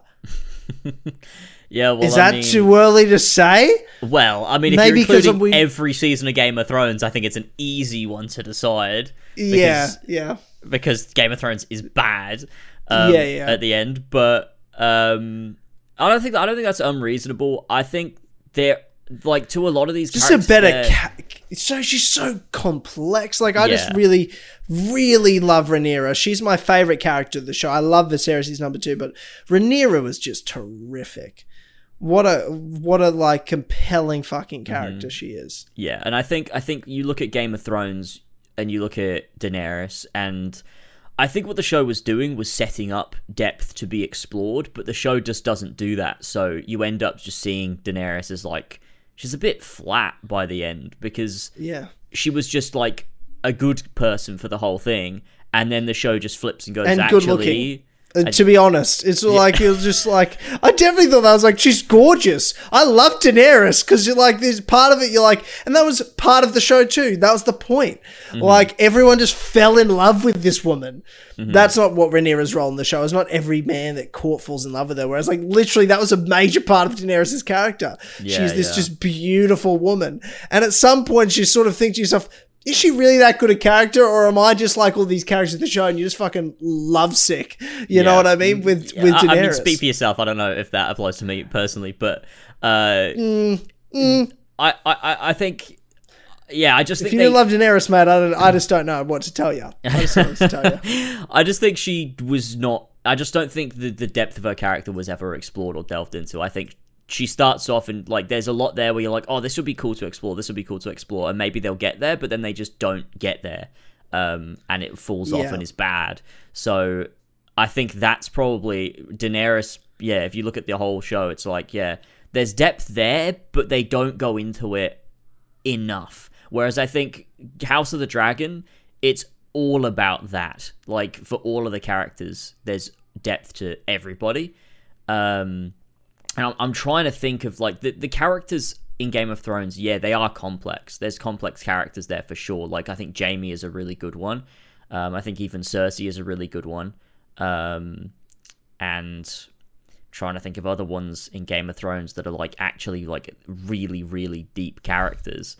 yeah well Is I that mean, too early to say? well i mean if Maybe you're including we- every season of game of thrones i think it's an easy one to decide Yeah, because yeah. because Game of Thrones is bad. Um, Yeah, yeah. At the end, but um, I don't think I don't think that's unreasonable. I think they're like to a lot of these Just a better ca- it's so she's so complex. Like I just really, really love Rhaenyra. She's my favorite character of the show. I love Viserys. He's number two, but Rhaenyra was just terrific. What a what a like compelling fucking Mm-hmm. character she is. Yeah, and I think I think you look at Game of Thrones and you look at Daenerys and I think what the show was doing was setting up depth to be explored, but the show just doesn't do that. So you end up just seeing Daenerys as like she's a bit flat by the end because Yeah. she was just like a good person for the whole thing, and then the show just flips and goes And actually. Uh, to be honest, it's like it was just like I definitely thought that I was like she's gorgeous. I love Daenerys because you're like there's part of it you're like, and that was part of the show too. That was the point. Mm-hmm. Like everyone just fell in love with this woman. That's not what Rhaenyra's role in the show. is. not every man that court falls in love with her. Whereas like literally that was a major part of Daenerys's character. Yeah, she's this yeah. just beautiful woman, and at some point she sort of thinks to yourself. Is she really that good a character, or am I just like all these characters of the show and you're just fucking lovesick? You know what I mean? With Yeah, with Daenerys. I mean, speak for yourself. I don't know if that applies to me personally, but uh, I, I, I I think, yeah, I just if think you they, love Daenerys, mate, I, don't, I just don't know what to tell you. I just don't know what to tell you. I just think she was not. I just don't think the the depth of her character was ever explored or delved into. I think she starts off and like there's a lot there where you're like, oh, this would be cool to explore. This would be cool to explore, and maybe they'll get there, but then they just don't get there, um, and it falls off and is bad. So I think that's probably Daenerys. Yeah, if you look at the whole show, it's like yeah, there's depth there, but they don't go into it enough. Whereas I think House of the Dragon, it's all about that. Like for all of the characters, there's depth to everybody. Um, and I'm, I'm trying to think of like the the characters in Game of Thrones. Yeah, they are complex. There's complex characters there for sure. Like I think Jaime is a really good one. Um, I think even Cersei is a really good one. Um, and trying to think of other ones in Game of Thrones that are like actually like really really deep characters.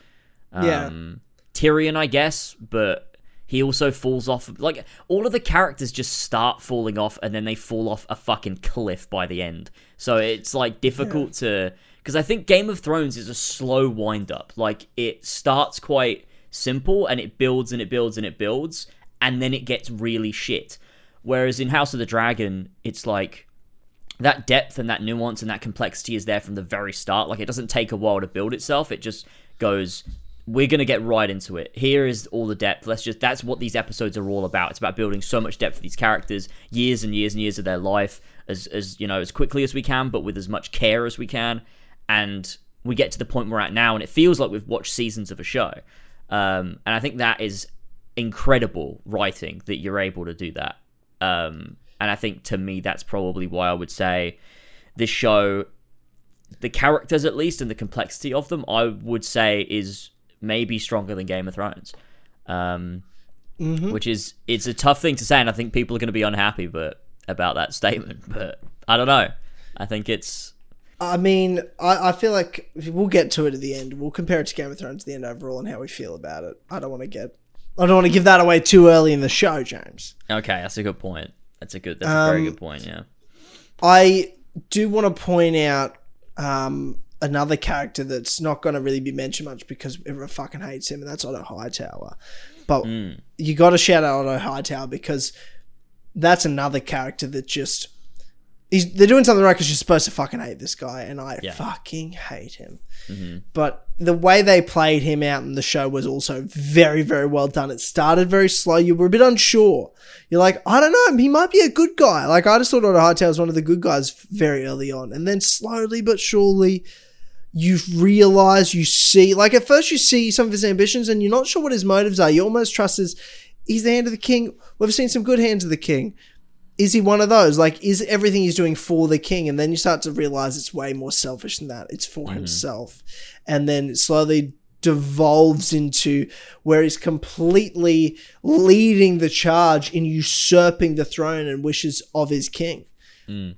Yeah. Um, Tyrion, I guess, but he also falls off. Like all of the characters just start falling off, and then they fall off a fucking cliff by the end. So it's like difficult to because I think Game of Thrones is a slow wind up. Like it starts quite simple, and it builds and it builds and it builds, and then it gets really shit. Whereas in House of the Dragon, it's like that depth and that nuance and that complexity is there from the very start. Like it doesn't take a while to build itself. It just goes, we're gonna get right into it. Here is all the depth. Let's just that's what these episodes are all about. It's about building so much depth for these characters, years and years and years of their life, as as you know, as quickly as we can, but with as much care as we can. And we get to the point we're at now, and it feels like we've watched seasons of a show. Um, and I think that is incredible writing that you're able to do that. Um, and I think to me, that's probably why I would say this show, the characters at least and the complexity of them, I would say is maybe stronger than Game of Thrones. Um, Which is it's a tough thing to say, and I think people are going to be unhappy, but about that statement. But I don't know. I think it's I mean, I, I feel like we'll get to it at the end. We'll compare it to Game of Thrones at the end overall and how we feel about it. I don't want to get, I don't want to give that away too early in the show, James. okay. That's a good point. That's a good. That's a very Um, good point. Yeah. I do want to point out um, another character that's not going to really be mentioned much because everyone fucking hates him, and that's Otto Hightower. But Mm. you got to shout out Otto Hightower because that's another character that just he's they're doing something right because you're supposed to fucking hate this guy, and I Yeah. fucking hate him. Mm-hmm. But the way they played him out in the show was also very, very well done. It started very slow. You were a bit unsure. You're like, I don't know, he might be a good guy. Like I just thought Otto Hightower was one of the good guys very early on, and then slowly but surely. You realize, you see, like at first you see some of his ambitions and you're not sure what his motives are. You almost trust his, he's the hand of the king. We've seen some good hands of the king is he one of those? Like, is everything he's doing for the king? And then you start to realize it's way more selfish than that. It's for mm-hmm. himself. And then slowly devolves into where he's completely leading the charge in usurping the throne and wishes of his king. Mm.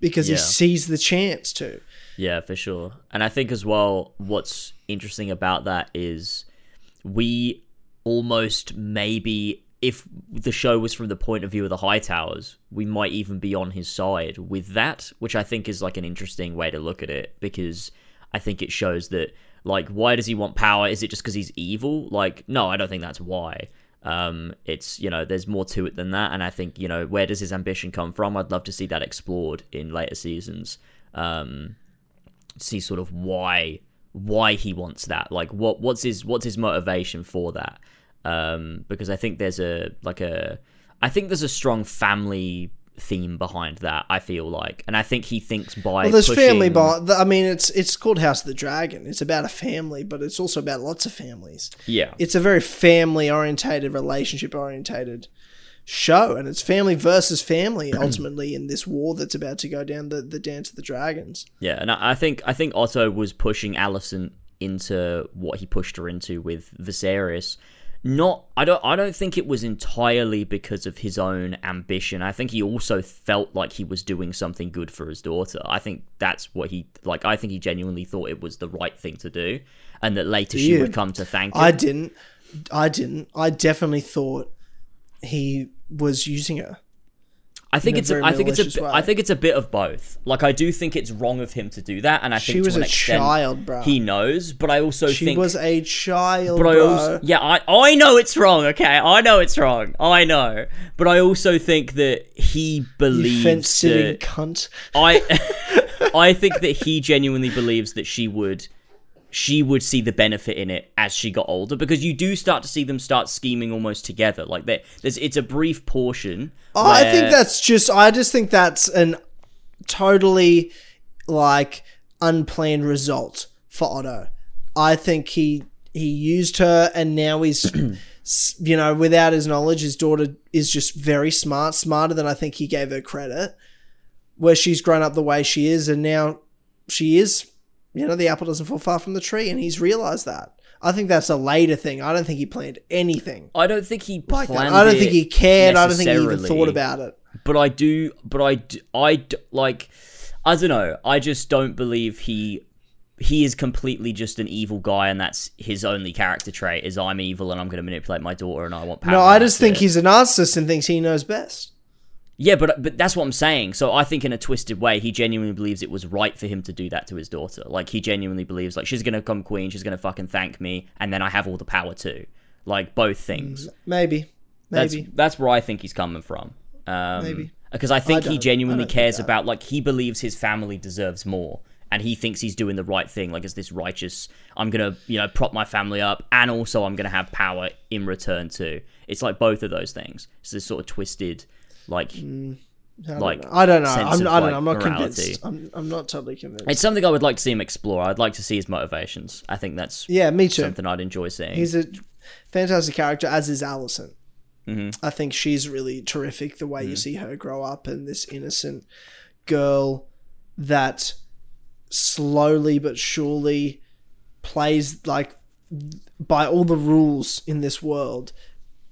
Because he sees the chance to. Yeah, for sure. And I think as well, what's interesting about that is we almost maybe, if the show was from the point of view of the Hightowers, we might even be on his side with that, which I think is like an interesting way to look at it because I think it shows that, like, why does he want power? Is it just because he's evil? Like, no, I don't think that's why. Um, it's you know, there's more to it than that, and I think you know, where does his ambition come from? I'd love to see that explored in later seasons. Um, see sort of why why he wants that like what what's his what's his motivation for that um because i think there's a like a i think there's a strong family theme behind that i feel like and i think he thinks by Well, there's family pushing- bond. I mean, it's it's called House of the Dragon. It's about a family, but it's also about lots of families. yeah it's a very family orientated, relationship orientated show, and it's family versus family ultimately in this war that's about to go down the, the dance of the dragons. Yeah, and I think I think Otto was pushing Alicent into what he pushed her into with Viserys. Not, I don't, I don't think it was entirely because of his own ambition. I think he also felt like he was doing something good for his daughter. I think that's what he like. I think he genuinely thought it was the right thing to do, and that later she would come to thank him. I didn't. I didn't. I definitely thought he was using her. I think it's a, I think it's a way. I think it's a bit of both. Like I do think it's wrong of him to do that, and I think She was a extent child, bro. he knows. But I also She think she was a child, But I bro. also, yeah, I, I know it's wrong. Okay, I know it's wrong. I know, but I also think that he believes fence sitting cunt. I, I think that he genuinely believes that she would, she would see the benefit in it as she got older because you do start to see them start scheming almost together. Like there, there's it's a brief portion. Oh, I think that's just. I just think that's an totally like unplanned result for Otto. I think he he used her, and now he's, you know, without his knowledge, his daughter is just very smart, smarter than I think he gave her credit. Where she's grown up the way she is, and now she is, you know, the apple doesn't fall far from the tree, and he's realized that. I think that's a later thing. I don't think he planned anything I don't think he like that. I don't think he cared. I don't think he even thought about it. but I do, but I, d- I d- like, I don't know. I just don't believe he, he is completely just an evil guy, and that's his only character trait is I'm evil and I'm going to manipulate my daughter and I want power. No, I just think it. he's a narcissist and thinks he knows best. Yeah, but but that's what I'm saying. So I think in a twisted way, he genuinely believes it was right for him to do that to his daughter. Like he genuinely believes like she's going to come queen, she's going to fucking thank me, and then I have all the power too. Like both things. Maybe, That's maybe. that's where I think he's coming from. Um, Maybe. because I think I he genuinely I don't think cares about like he believes his family deserves more, and he thinks he's doing the right thing. Like it's this righteous. I'm gonna you know prop my family up, and also I'm gonna have power in return too. It's like both of those things. It's this sort of twisted, like I don't like, know. I don't know. I'm, of, I don't like, know. I'm not morality. convinced. I'm, I'm not totally convinced. it's something I would like to see him explore. I'd like to see his motivations. I think that's yeah, me too. something I'd enjoy seeing. He's a fantastic character, as is Alicent. Mhm. I think she's really terrific. The way you see her grow up and this innocent girl that slowly but surely plays like by all the rules in this world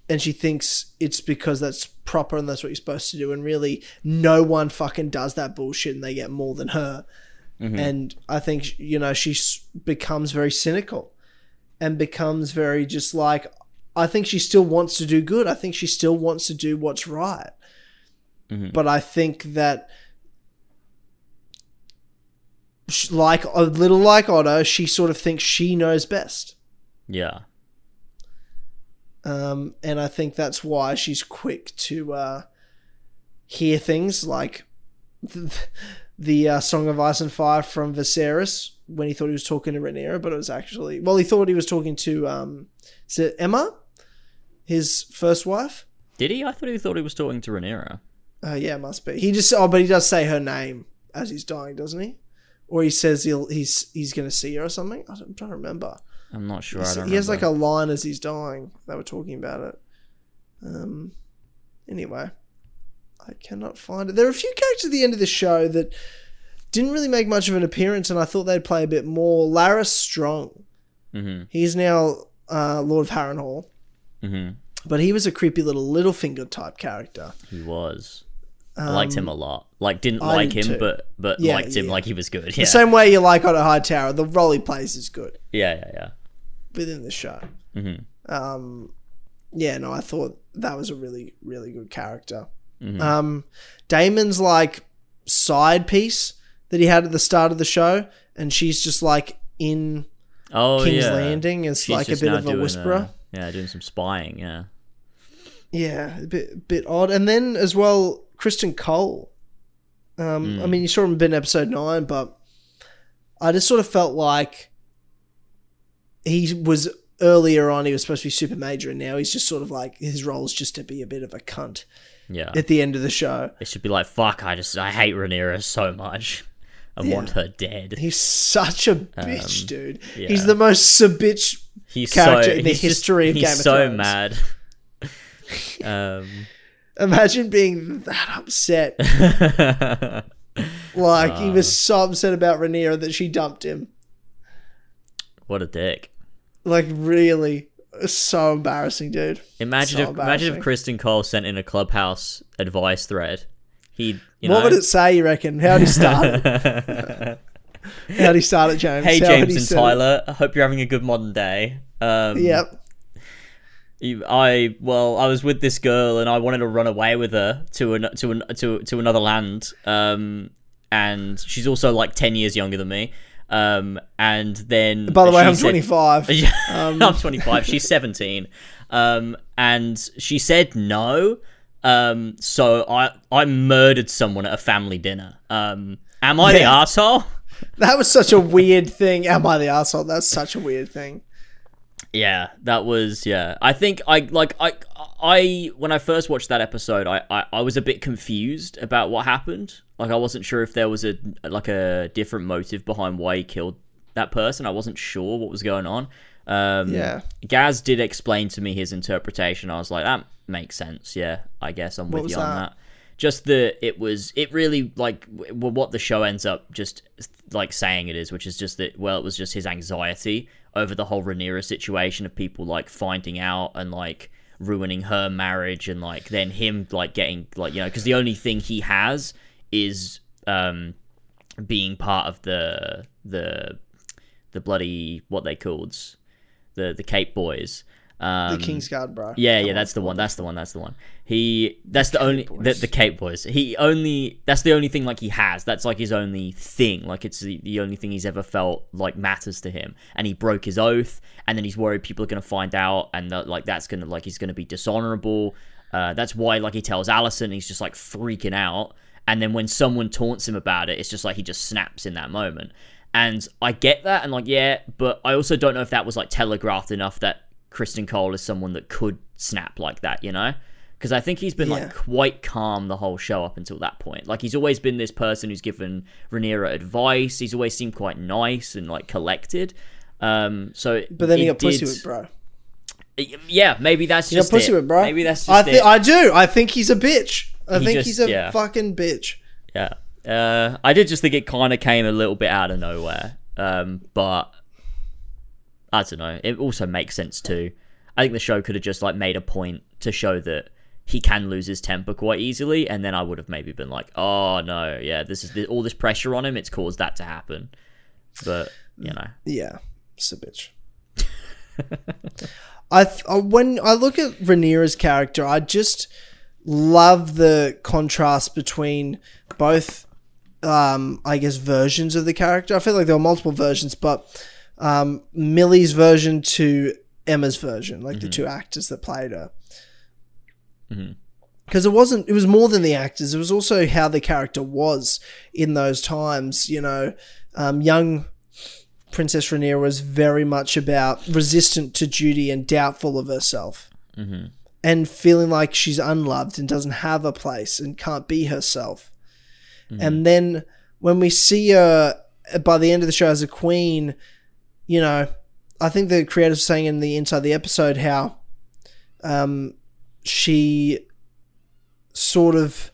and she thinks it's because that's proper and that's what you're supposed to do and really no one fucking does that bullshit and they get more than her and i think you know she becomes very cynical and becomes very just like i think she still wants to do good i think she still wants to do what's right Mhm. but i think that like a little like Otto, she sort of thinks she knows best. Yeah. Um, and I think that's why she's quick to uh, hear things like the, the uh, Song of Ice and Fire from Viserys when he thought he was talking to Rhaenyra, but it was actually well, he thought he was talking to um, is it Aemma, his first wife? Did he? I thought he thought he was talking to Rhaenyra. Uh, yeah, it must be. He just oh, but he does say her name as he's dying, doesn't he? Or he says he'll he's he's gonna see her or something. I don't- I'm trying to remember. I'm not sure. I He don't he has like a line as he's dying. They were talking about it. Um. Anyway, I cannot find it. There are a few characters at the end of the show that didn't really make much of an appearance, and I thought they'd play a bit more. Larys Strong. Mhm. He's now uh, Lord of Harrenhal, Mhm. but he was a creepy little Littlefinger type character. He was. I liked him Um, a lot. Like didn't I like did him, too. but but Yeah, liked him yeah. like he was good. The same way you like Otto Hightower, the role he plays is good yeah, yeah, yeah. within the show. Mhm. Um, yeah, no, I thought that was a really, really good character. Mhm. Um, Daemon's like side piece that he had at the start of the show, and she's just like in Oh King's yeah. Landing It's She's like a just bit now of a doing, whisperer. uh, yeah, doing some spying. Yeah. Yeah, a bit, bit odd. And then as well, Criston Cole. Um, I Mm. mean, you saw him in episode nine, but I just sort of felt like he was earlier on. He was supposed to be super major, and now he's just sort of like his role is just to be a bit of a cunt Yeah. at the end of the show. It should be like fuck. I just I hate Rhaenyra so much. I want her dead. He's such a bitch, Um, dude. yeah. He's the most sub bitch. He's character so in the he's just- history of Game of Thrones. He's so mad. um. Imagine being that upset. Like he Uh. was so upset about Rhaenyra that she dumped him. what a dick. Like really, so embarrassing, dude. Imagine So if imagine if Criston Cole sent in a clubhouse advice thread. He, you what know. would it say? You reckon? How'd he start? How'd he start it, James? hey How James he and it? Tyler, I hope you're having a good modern day. Um, Yep. I well, I was with this girl and I wanted to run away with her to an, to an, to to another land. Um, and she's also like ten years younger than me. Um, and then By the way, I'm said- 25. Yeah, Um, I'm 25. She's 17. Um, and she said no. Um, so I I murdered someone at a family dinner. Um, am I the asshole? That was such a weird thing. Am I the asshole? That's such a weird thing. Yeah, that was yeah. I think I like I I when I first watched that episode, I I, I was a bit confused about what happened. Like I wasn't sure if there was a like a different motive behind why he killed that person. I wasn't sure what was going on. Um, Yeah. Gaz did explain to me his interpretation. I was like, that makes sense. Yeah, I guess I'm with was you on that? that. Just that it was, it really like w- what the show ends up just like saying it is, which is just that. Well, it was just his anxiety over the whole Rhaenyra situation of people like finding out and like ruining her marriage and like then him like getting like you know because the only thing he has is um being part of the the the bloody what they called the the Cape Boys. Um, The Kingsguard, bro. yeah, Come yeah, on. that's the one. That's the one. That's the one. He that's the, Cape only the, the Cape Boys. He only that's the only thing like he has. That's like his only thing. Like it's the, the only thing he's ever felt like matters to him. And he broke his oath, and then he's worried people are gonna find out, and that, like that's gonna like he's gonna be dishonorable. Uh, that's why like he tells Alicent, he's just like freaking out. And then when someone taunts him about it, it's just like he just snaps in that moment. And I get that, and like yeah, but I also don't know if that was like telegraphed enough that Criston Cole is someone that could snap like that, you know? Because I think he's been Yeah. like quite calm the whole show up until that point. Like he's always been this person who's given Rhaenyra advice. He's always seemed quite nice and like collected. Um, so But then he got pussy with, bro. Yeah, maybe that's He got just pussy it. with, bro. Maybe that's just I think I do. I think he's a bitch. I He think just- he's a yeah. fucking bitch. Yeah. Uh, I did just think it kind of came a little bit out of nowhere. Um, but I don't know. It also makes sense too. I think the show could have just like made a point to show that he can lose his temper quite easily, and then I would have maybe been like, "Oh no, yeah, this is all this pressure on him. It's caused that to happen." But you know, Yeah, it's a bitch. I th- uh, when I look at Rhaenyra's character, I just love the contrast between both um, I guess, versions of the character. I feel like there were multiple versions, but um, Millie's version to Emma's version, like the mm-hmm. two actors that played her. Mm-hmm. Because it wasn't, it was more than the actors. It was also how the character was in those times. You know, um, young Princess Rhaenyra was very much about resistant to duty and doubtful of herself. Mm-hmm. And feeling like she's unloved and doesn't have a place and can't be herself. And then when we see her uh, by the end of the show as a queen, you know, I think the creators were saying in the inside the episode how um, she sort of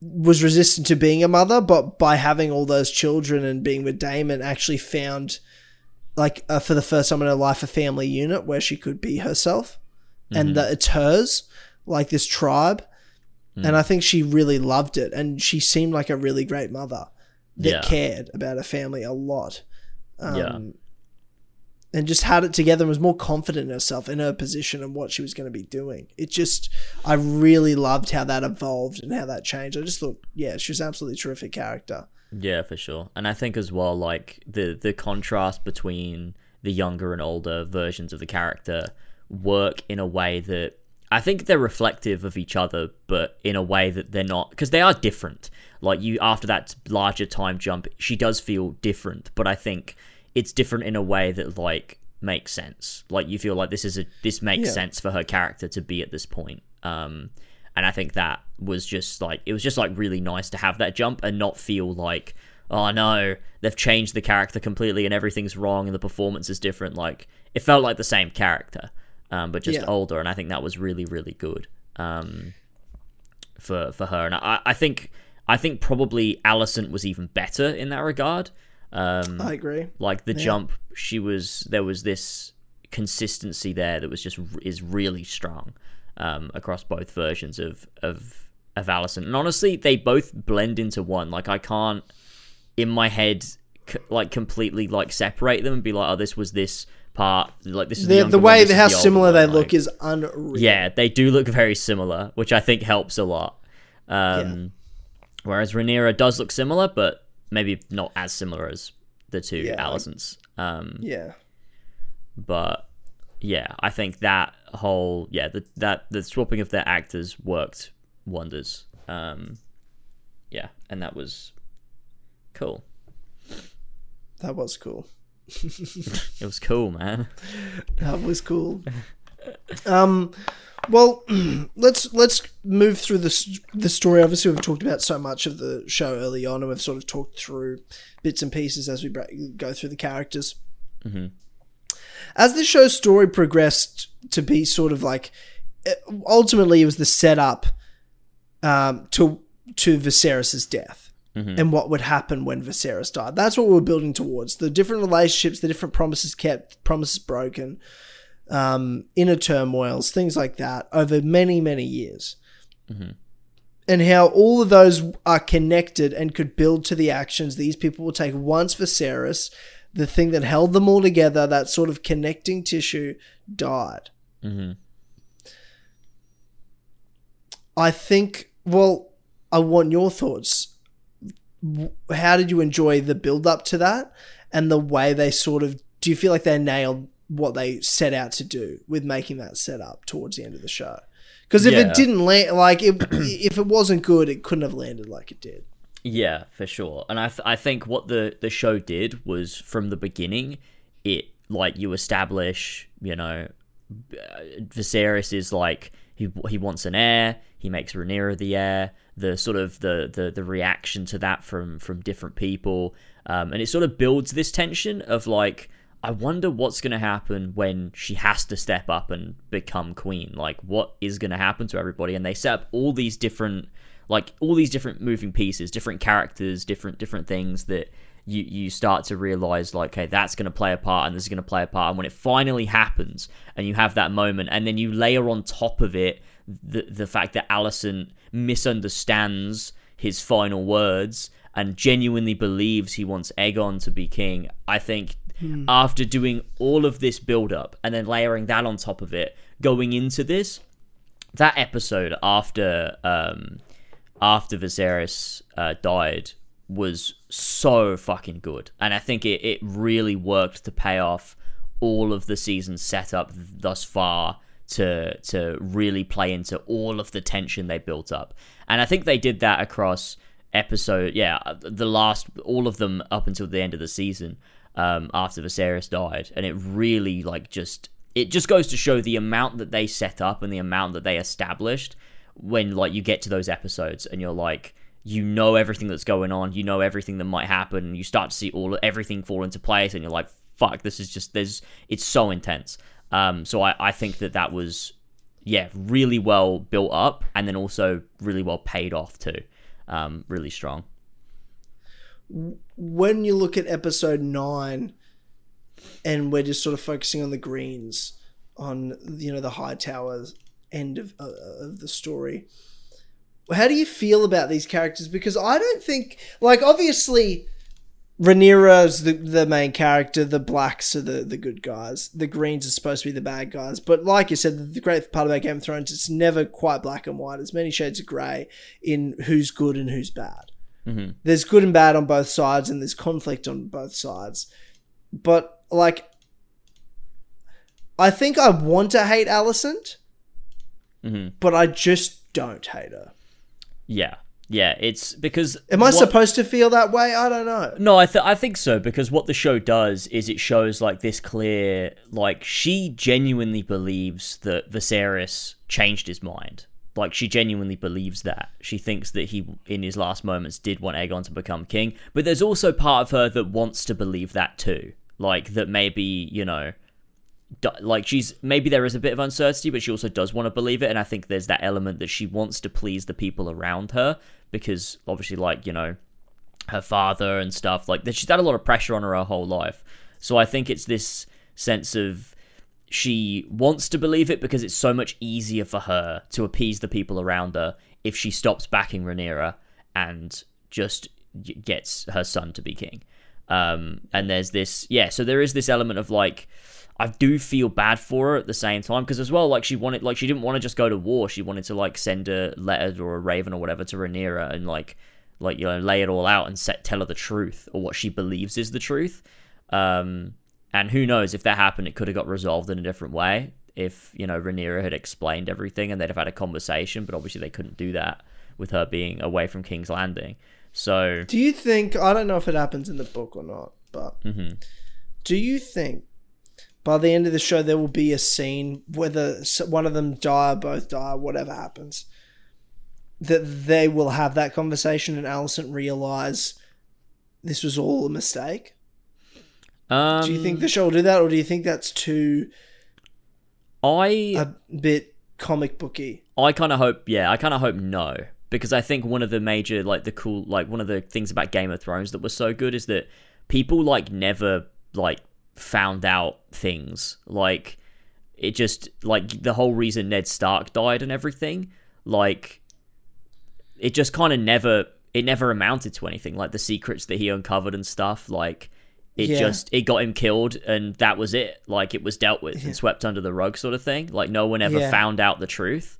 was resistant to being a mother, but by having all those children and being with Daemon, actually found like uh, for the first time in her life a family unit where she could be herself, and that it's hers, like this tribe. And I think she really loved it, and she seemed like a really great mother that Yeah. cared about her family a lot. Um, Yeah. And just had it together and was more confident in herself, in her position, and what she was going to be doing. It just, I really loved how that evolved and how that changed. I just thought, yeah, she was an absolutely terrific character. Yeah, for sure. And I think as well, like the the contrast between the younger and older versions of the character work in a way that I think they're reflective of each other, but in a way that they're not because they are different. Like you, after that larger time jump, she does feel different, but I think it's different in a way that like makes sense. Like you feel like this is a this makes Yeah. sense for her character to be at this point. Um, and I think that was just like it was just like really nice to have that jump and not feel like oh no they've changed the character completely and everything's wrong and the performance is different. Like it felt like the same character, um, but just Yeah. older, and I think that was really really good. Um, for for her, and I I think I think probably Alicent was even better in that regard. Um, I agree. like the jump she was there was this consistency there that was just is really strong um, across both versions of of of Alicent and honestly they both blend into one like I can't in my head c- like completely like separate them and be like oh this was this part like this is the, The, the way this the is how the similar they one, look is unreal. yeah, they do look very similar, which I think helps a lot. Um, Whereas Rhaenyra does look similar, but maybe not as similar as the two Yeah, Alicents. Um, Yeah. but yeah, I think that whole yeah the that the swapping of their actors worked wonders. Um, yeah, and that was cool. That was cool. It was cool, man. That was cool. um, well, let's let's move through this the story. Obviously, we've talked about so much of the show early on, and we've sort of talked through bits and pieces as we go through the characters. Mm-hmm. As the show's story progressed to be sort of like, it- ultimately, it was the setup um, to to Viserys's death mm-hmm. and what would happen when Viserys died. That's what we are building towards. The different relationships, the different promises kept, promises broken, um, inner turmoils, things like that over many, many years. And how all of those are connected and could build to the actions these people will take once Viserys, the thing that held them all together, that sort of connecting tissue, died. I think, well, I want your thoughts. How did you enjoy the build up to that and the way they sort of do you feel like they nailed what they set out to do with making that setup towards the end of the show? Because if Yeah. it didn't land, like if if it wasn't good, it couldn't have landed like it did. Yeah, for sure. And I, th- I think what the, the show did was from the beginning, it like you establish, you know, uh, Viserys is like he he wants an heir. He makes Rhaenyra the heir. The sort of the the, the reaction to that from from different people, um, and it sort of builds this tension of like. I wonder what's going to happen when she has to step up and become queen. Like, what is going to happen to everybody? And they set up all these different like all these different moving pieces, different characters, different different things that you you start to realize like, okay, that's going to play a part, and this is going to play a part. And when it finally happens, and you have that moment, and then you layer on top of it the the fact that Alicent misunderstands his final words and genuinely believes he wants Aegon to be king. I think after doing all of this build up and then layering that on top of it, going into this, that episode after um after Viserys uh, died was so fucking good, and I think it it really worked to pay off all of the season's setup thus far to to really play into all of the tension they built up. And I think they did that across episode yeah, the last all of them up until the end of the season um after Viserys died and it really like just it just goes to show the amount that they set up and the amount that they established when like you get to those episodes and you're like you know everything that's going on, you know everything that might happen, and you start to see all everything fall into place, and you're like, "Fuck, this is just there's it's so intense." Um, so I, I think that that was, yeah, really well built up and then also really well paid off too. Um, really strong. When you look at episode nine, and we're just sort of focusing on the greens, on you know the Hightowers end of uh, of the story. How do you feel about these characters? Because I don't think, like, obviously, Rhaenyra's the, the main character. The blacks are the, the good guys. The greens are supposed to be the bad guys. But like you said, the great part about Game of Thrones, it's never quite black and white. There's many shades of grey in who's good and who's bad. Mm-hmm. There's good and bad on both sides, and there's conflict on both sides. But like, I think I want to hate Alicent, Mm-hmm. but I just don't hate her. Yeah, yeah. It's because Am I what- supposed to feel that way? I don't know. No, I th- I think so because what the show does is it shows like this clear like she genuinely believes that Viserys changed his mind. Like she genuinely believes that. She thinks that he in his last moments did want Aegon to become king, but there's also part of her that wants to believe that too. Like that maybe, you know, like she's maybe there is a bit of uncertainty but she also does want to believe it and i think there's that element that she wants to please the people around her because obviously like you know her father and stuff like that she's had a lot of pressure on her her whole life so i think it's this sense of she wants to believe it because it's so much easier for her to appease the people around her if she stops backing Rhaenyra and just gets her son to be king. Um, and there's this, yeah. So there is this element of like, I do feel bad for her at the same time because as well, like she wanted, like she didn't want to just go to war. She wanted to like send a letter or a raven or whatever to Rhaenyra and like, like you know, lay it all out and set tell her the truth or what she believes is the truth. Um, and who knows if that happened, it could have got resolved in a different way if you know Rhaenyra had explained everything and they'd have had a conversation. But obviously they couldn't do that with her being away from King's Landing. So Do you think I don't know if it happens in the book or not, but mhm. do you think by the end of the show there will be a scene whether one of them die or both die, whatever happens, that they will have that conversation and Alicent realize this was all a mistake? Um, Do you think the show will do that, or do you think that's too I a bit comic booky? I kind of hope, yeah, I kind of hope no, because I think one of the major, like the cool, like one of the things about Game of Thrones that was so good is that people like never like found out things, like it just like the whole reason Ned Stark died and everything, like it just kind of never, it never amounted to anything, like the secrets that he uncovered and stuff, like. It Yeah. just it got him killed and that was it. Like it was dealt with and swept under the rug, sort of thing. Like no one ever Yeah. found out the truth.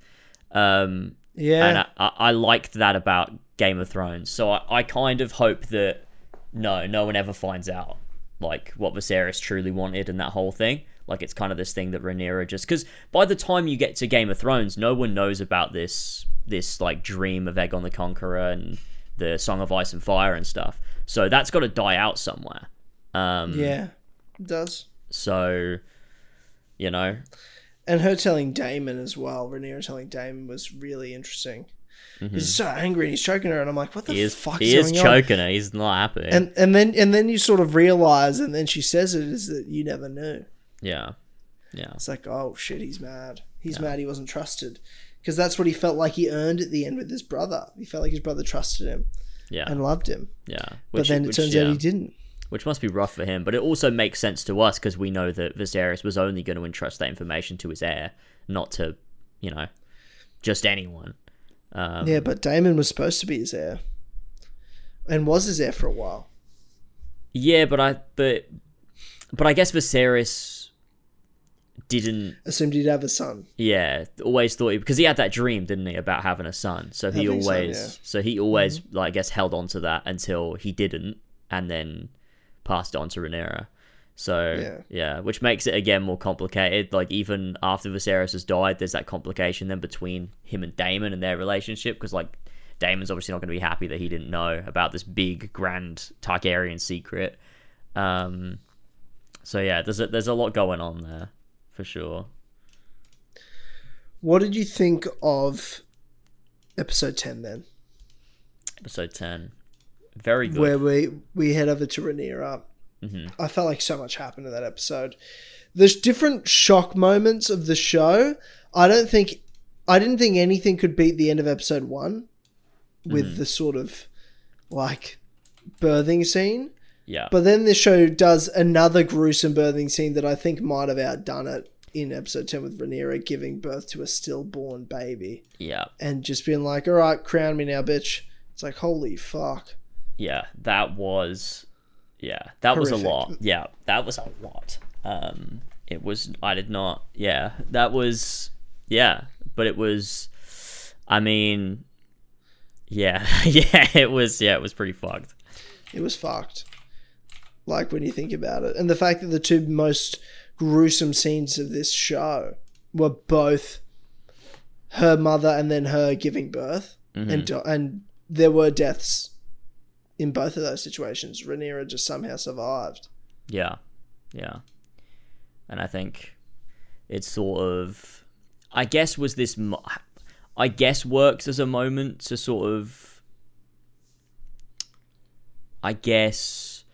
Um, Yeah, and I, I, I liked that about Game of Thrones. So I, I kind of hope that no, no one ever finds out like what Viserys truly wanted and that whole thing. Like it's kind of this thing that Rhaenyra just because by the time you get to Game of Thrones, no one knows about this this like dream of Aegon the Conqueror and the Song of Ice and Fire and stuff. So that's got to die out somewhere. Um, yeah, it does. So, you know, And her telling Daemon as well, Rhaenyra telling Daemon was really interesting. He's so angry and he's choking her, and I'm like, what the Mm-hmm. he is fuck he is, is going on? choking her. He's not happy. And and then and then you sort of realize, and then she says it is that you never knew. yeah, yeah, It's like, oh shit, he's mad. He's mad he wasn't trusted. Because that's what he felt like he earned at the end with his brother. He felt like his brother trusted him yeah, and loved him. yeah. But then it which, turns yeah. out he didn't. Which must be rough for him. But it also makes sense to us because we know that Viserys was only going to entrust that information to his heir, not to, you know, just anyone. Um, yeah, but Daemon was supposed to be his heir. And was his heir for a while. yeah, but I but but I guess Viserys didn't Assumed he'd have a son. yeah always thought he because he had that dream didn't he about having a son so he Having a son, always yeah. Mm-hmm. so he always like i guess held on to that until he didn't and then passed on to Rhaenyra. so Yeah. yeah. which makes it again more complicated like even after Viserys has died there's that complication then between him and Daemon and their relationship because like Daemon's obviously not going to be happy that he didn't know about this big grand Targaryen secret um so yeah there's a, there's a lot going on there for sure What did you think of episode 10 then? episode 10 very good Where we, we head over to Rhaenyra. Mm-hmm. I felt like so much happened in that episode. There's different shock moments of the show. I don't think, I didn't think anything could beat the end of episode one with Mm-hmm. the sort of like birthing scene. yeah But then this show does another gruesome birthing scene that I think might have outdone it in episode 10 with Rhaenyra giving birth to a stillborn baby yeah and just being like, all right, crown me now, bitch. It's like, holy fuck. Yeah that was yeah that was a lot yeah that was a lot um it was i did not yeah that was yeah but it was i mean yeah yeah it was yeah it was pretty fucked It was fucked. Like when you think about it. And the fact that the two most gruesome scenes of this show were both her mother and then her giving birth. And, and there were deaths in both of those situations. Rhaenyra just somehow survived. Yeah, yeah, and I think it's sort of, I guess, was this, I guess, works as a moment to sort of, I guess,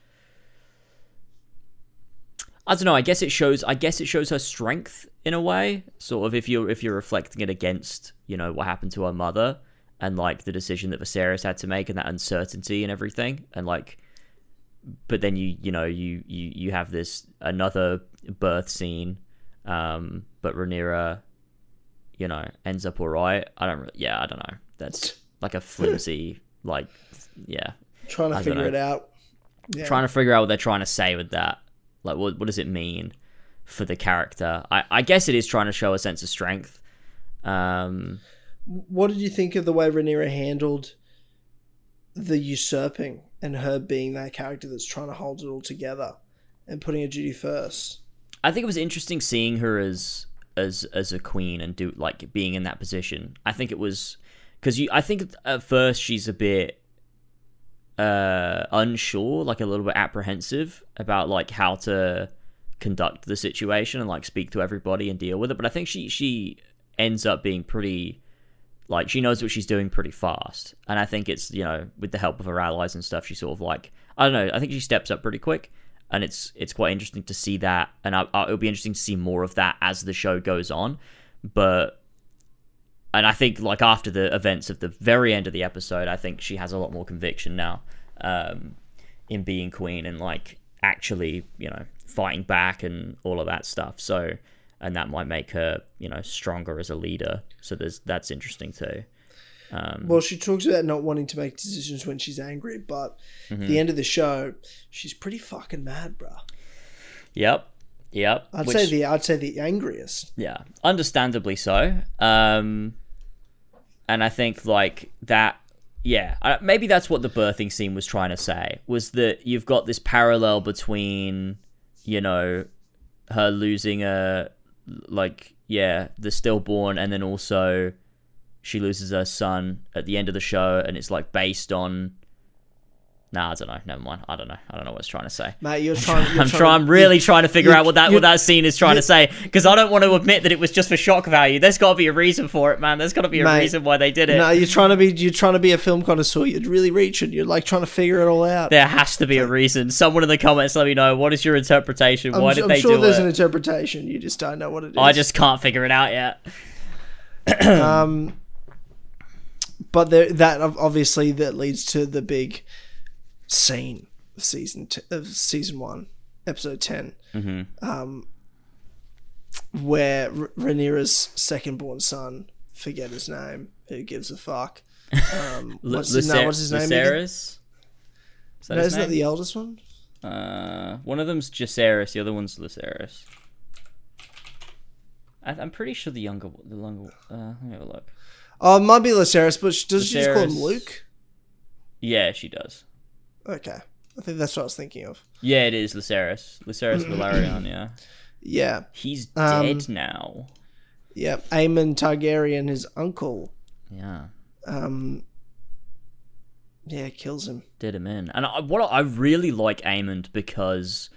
I don't know. I guess it shows. I guess it shows her strength in a way. Sort of if you're if you're reflecting it against, you know, what happened to her mother and like the decision that Viserys had to make and that uncertainty and everything and like but then you you know you you you have this another birth scene um but Rhaenyra you know ends up all right i don't really, yeah i don't know. That's like a flimsy like yeah. Trying to I figure it out. Yeah. trying to figure out what they're trying to say with that. Like what what does it mean for the character? I i guess it is trying to show a sense of strength um What did you think of the way Rhaenyra handled the usurping and her being that character that's trying to hold it all together and putting her duty first? I think it was interesting seeing her as as as a queen and do like being in that position. I think it was because you. I think at first she's a bit uh unsure, like a little bit apprehensive about like how to conduct the situation and like speak to everybody and deal with it. But I think she she ends up being pretty like she knows what she's doing pretty fast. And i think it's you know with the help of her allies and stuff she sort of like i don't know i think she steps up pretty quick. And it's it's quite interesting to see that. And I, I, it'll be interesting to see more of that as the show goes on. But and i think like after the events of the very end of the episode i think she has a lot more conviction now um in being queen and like actually you know fighting back and all of that stuff. So and that might make her you know stronger as a leader so there's that's interesting too um, Well, she talks about not wanting to make decisions when she's angry, but Mm-hmm. at the end of the show, she's pretty fucking mad, bruh. yep yep I'd which- say the I'd say the angriest. yeah understandably so um and i think like that yeah I- maybe that's what the birthing scene was trying to say was that you've got this parallel between you know her losing a like yeah the stillborn and then also she loses her son at the end of the show and it's like based on Nah, I don't know. Never mind. I don't know. I don't know what it's trying to say. Mate, you're trying. You're I'm trying. I'm really trying to figure you- out what that you- what that scene is trying to say because I don't want to admit that it was just for shock value. There's got to be a reason for it, man. There's got to be a Mate, reason why they did it. No, you're trying to be. You're trying to be a film connoisseur. You're really reaching. You're like trying to figure it all out. there has to be a reason. Someone in the comments let me know what is your interpretation. Why I'm, did I'm they sure do there's it? an interpretation. You just don't know what it is. I just can't figure it out yet. um, but there, that obviously that leads to the big scene of season t- of season one, episode 10 Mm-hmm. um, where R- Rhaenyra's second born son, forget his name, who gives a fuck. Um, what's, his, no, what's his name? Lucerys? Is that No, isn't that the eldest one? Uh, one of them's Jacaerys, the other one's Lucerys. I, I'm pretty sure the younger, the longer. Uh, let me have a look. Oh, it might be Lucerys, but does she just call him Luke? Yeah, she does. Okay, I think that's what I was thinking of. Yeah, it is Lucerys. Lucerys Velaryon. Yeah, Yeah, he's Um, dead now. yeah. Aemond Targaryen, his uncle, Yeah, um, yeah, kills him. did him in. And I, what I really like Aemond because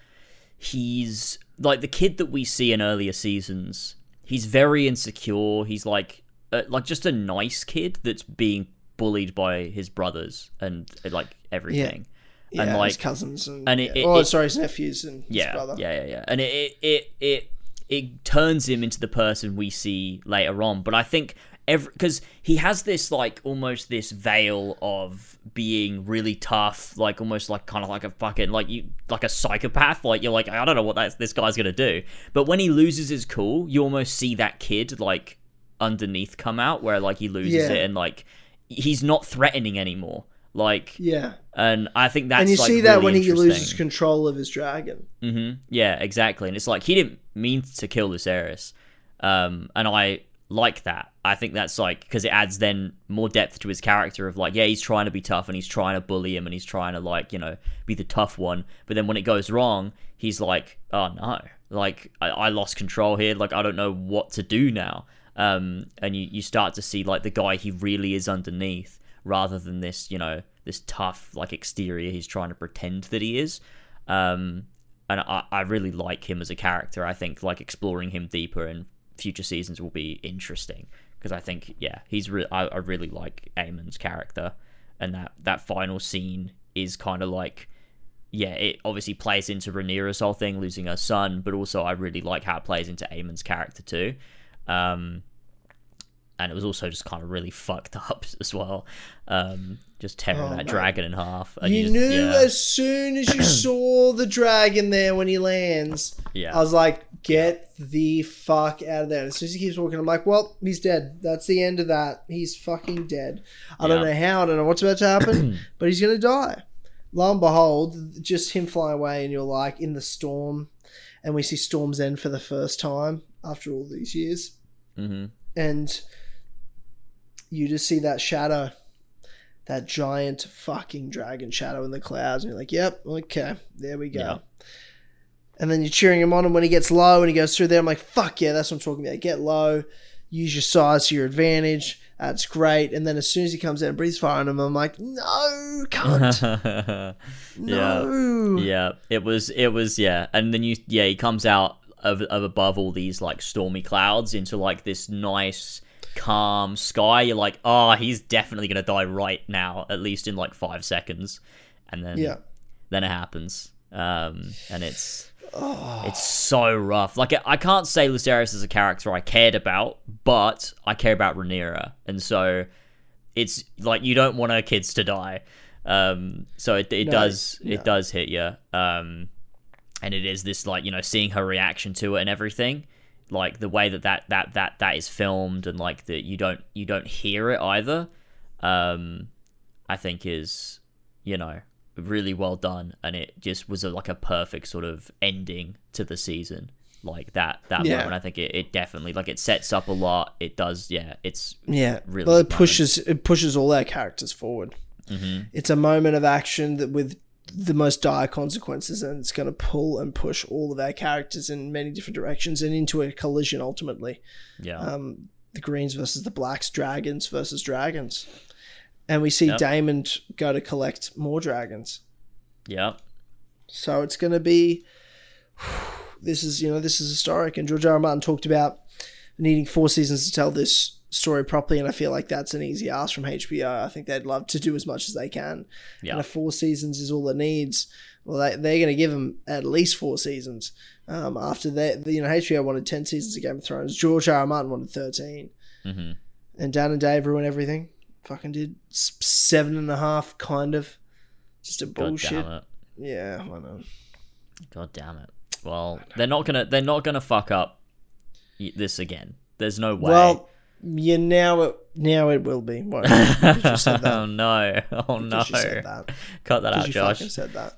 he's like the kid that we see in earlier seasons. He's very insecure. He's like uh, like just a nice kid that's being bullied by his brothers and like everything. Yeah, and his like cousins and, and it- yeah. it- oh, it- sorry, his nephews and his yeah, brother. yeah, yeah, yeah. And it, it it it it turns him into the person we see later on. But I think every because he has this like almost this veil of being really tough, like almost like kind of like a fucking like you like a psychopath. Like you're like I don't know what that this guy's gonna do. But when he loses his cool, you almost see that kid like underneath come out where like he loses Yeah. it and like he's not threatening anymore. Like Yeah. and I think that's and you like, see that really when he loses control of his dragon. hmm Yeah, exactly. And it's like he didn't mean to kill Lucerys, um, and I like that. I think that's like because it adds then more depth to his character of like, yeah, he's trying to be tough and he's trying to bully him and he's trying to like you know be the tough one. But then when it goes wrong, he's like, oh no, like I, I lost control here. Like I don't know what to do now. Um, and you you start to see like the guy he really is underneath rather than this you know this tough like exterior he's trying to pretend that he is. Um, and I, I really like him as a character. I think like exploring him deeper in future seasons will be interesting because I think yeah he's re- I, I really like Aemond's character and that that final scene is kind of like yeah it obviously plays into Rhaenyra's whole thing losing her son but also I really like how it plays into Aemond's character too um and it was also just kind of really fucked up as well um just tearing Oh, that mate. dragon in half and You just- knew yeah, as soon as you saw the dragon there when he lands. yeah I was like, get the fuck out of there. And as soon as he keeps walking, I'm like, well, he's dead. That's the end of that. He's fucking dead. I don't know how. I don't know what's about to happen, but he's going to die. Lo and behold, just him flying away, and you're like in the storm. And we see Storm's End for the first time after all these years. hmm And you just see that shadow, that giant fucking dragon shadow in the clouds, and you're like, "Yep, okay, there we go." Yeah. And then you're cheering him on, and when he gets low and he goes through there, I'm like, "Fuck yeah, that's what I'm talking about. Get low, use your size to your advantage. That's great." And then as soon as he comes out and breathes fire on him, I'm like, "No, cunt, yeah. no." Yeah, it was it was yeah, and then you yeah he comes out of, of above all these like stormy clouds into like this nice calm sky. You're like, oh, he's definitely gonna die right now, at least in like five seconds, and then Yeah. then it happens, um, and it's Oh, it's so rough. Like I- can't say Lucerys is a character I cared about, but I care about Rhaenyra, and so it's like you don't want her kids to die. Um, so it, it No, does it does hit you. Um, and it is this like you know seeing her reaction to it and everything, like the way that that that that that is filmed and like that you don't you don't hear it either. Um, I think is you know really well done, and it just was a, like a perfect sort of ending to the season. Like that that Yeah. moment, I think it, it definitely like it sets up a lot. It does, yeah. It's Yeah, really well, it good moment. pushes it pushes all our characters forward. Mhm. It's a moment of action that with the most dire consequences, and it's going to pull and push all of our characters in many different directions and into a collision ultimately. yeah, Um, the Greens versus the Blacks, Dragons versus Dragons, and we see Yep. Daemon go to collect more dragons. yeah, So it's going to be. This is you know this is historic, and George R. R. Martin talked about needing four seasons to tell this story properly, and I feel like that's an easy ask from HBO. I think they'd love to do as much as they can, yeah. and if four seasons is all it needs, well, they, they're going to give them at least four seasons. Um, after that, you know, HBO wanted ten seasons of Game of Thrones. George R. R. Martin wanted thirteen, hmm and Dan and Dave ruined everything. Fucking did seven and a half, kind of. Just a bullshit. Yeah, I know. God damn it. Well, they're not gonna they're not gonna fuck up this again. There's no way. Well, yeah, now it now it will be. Won't it? 'Cause you said that. oh no! Oh no! Because you said that. Cut that out, you Josh. said that.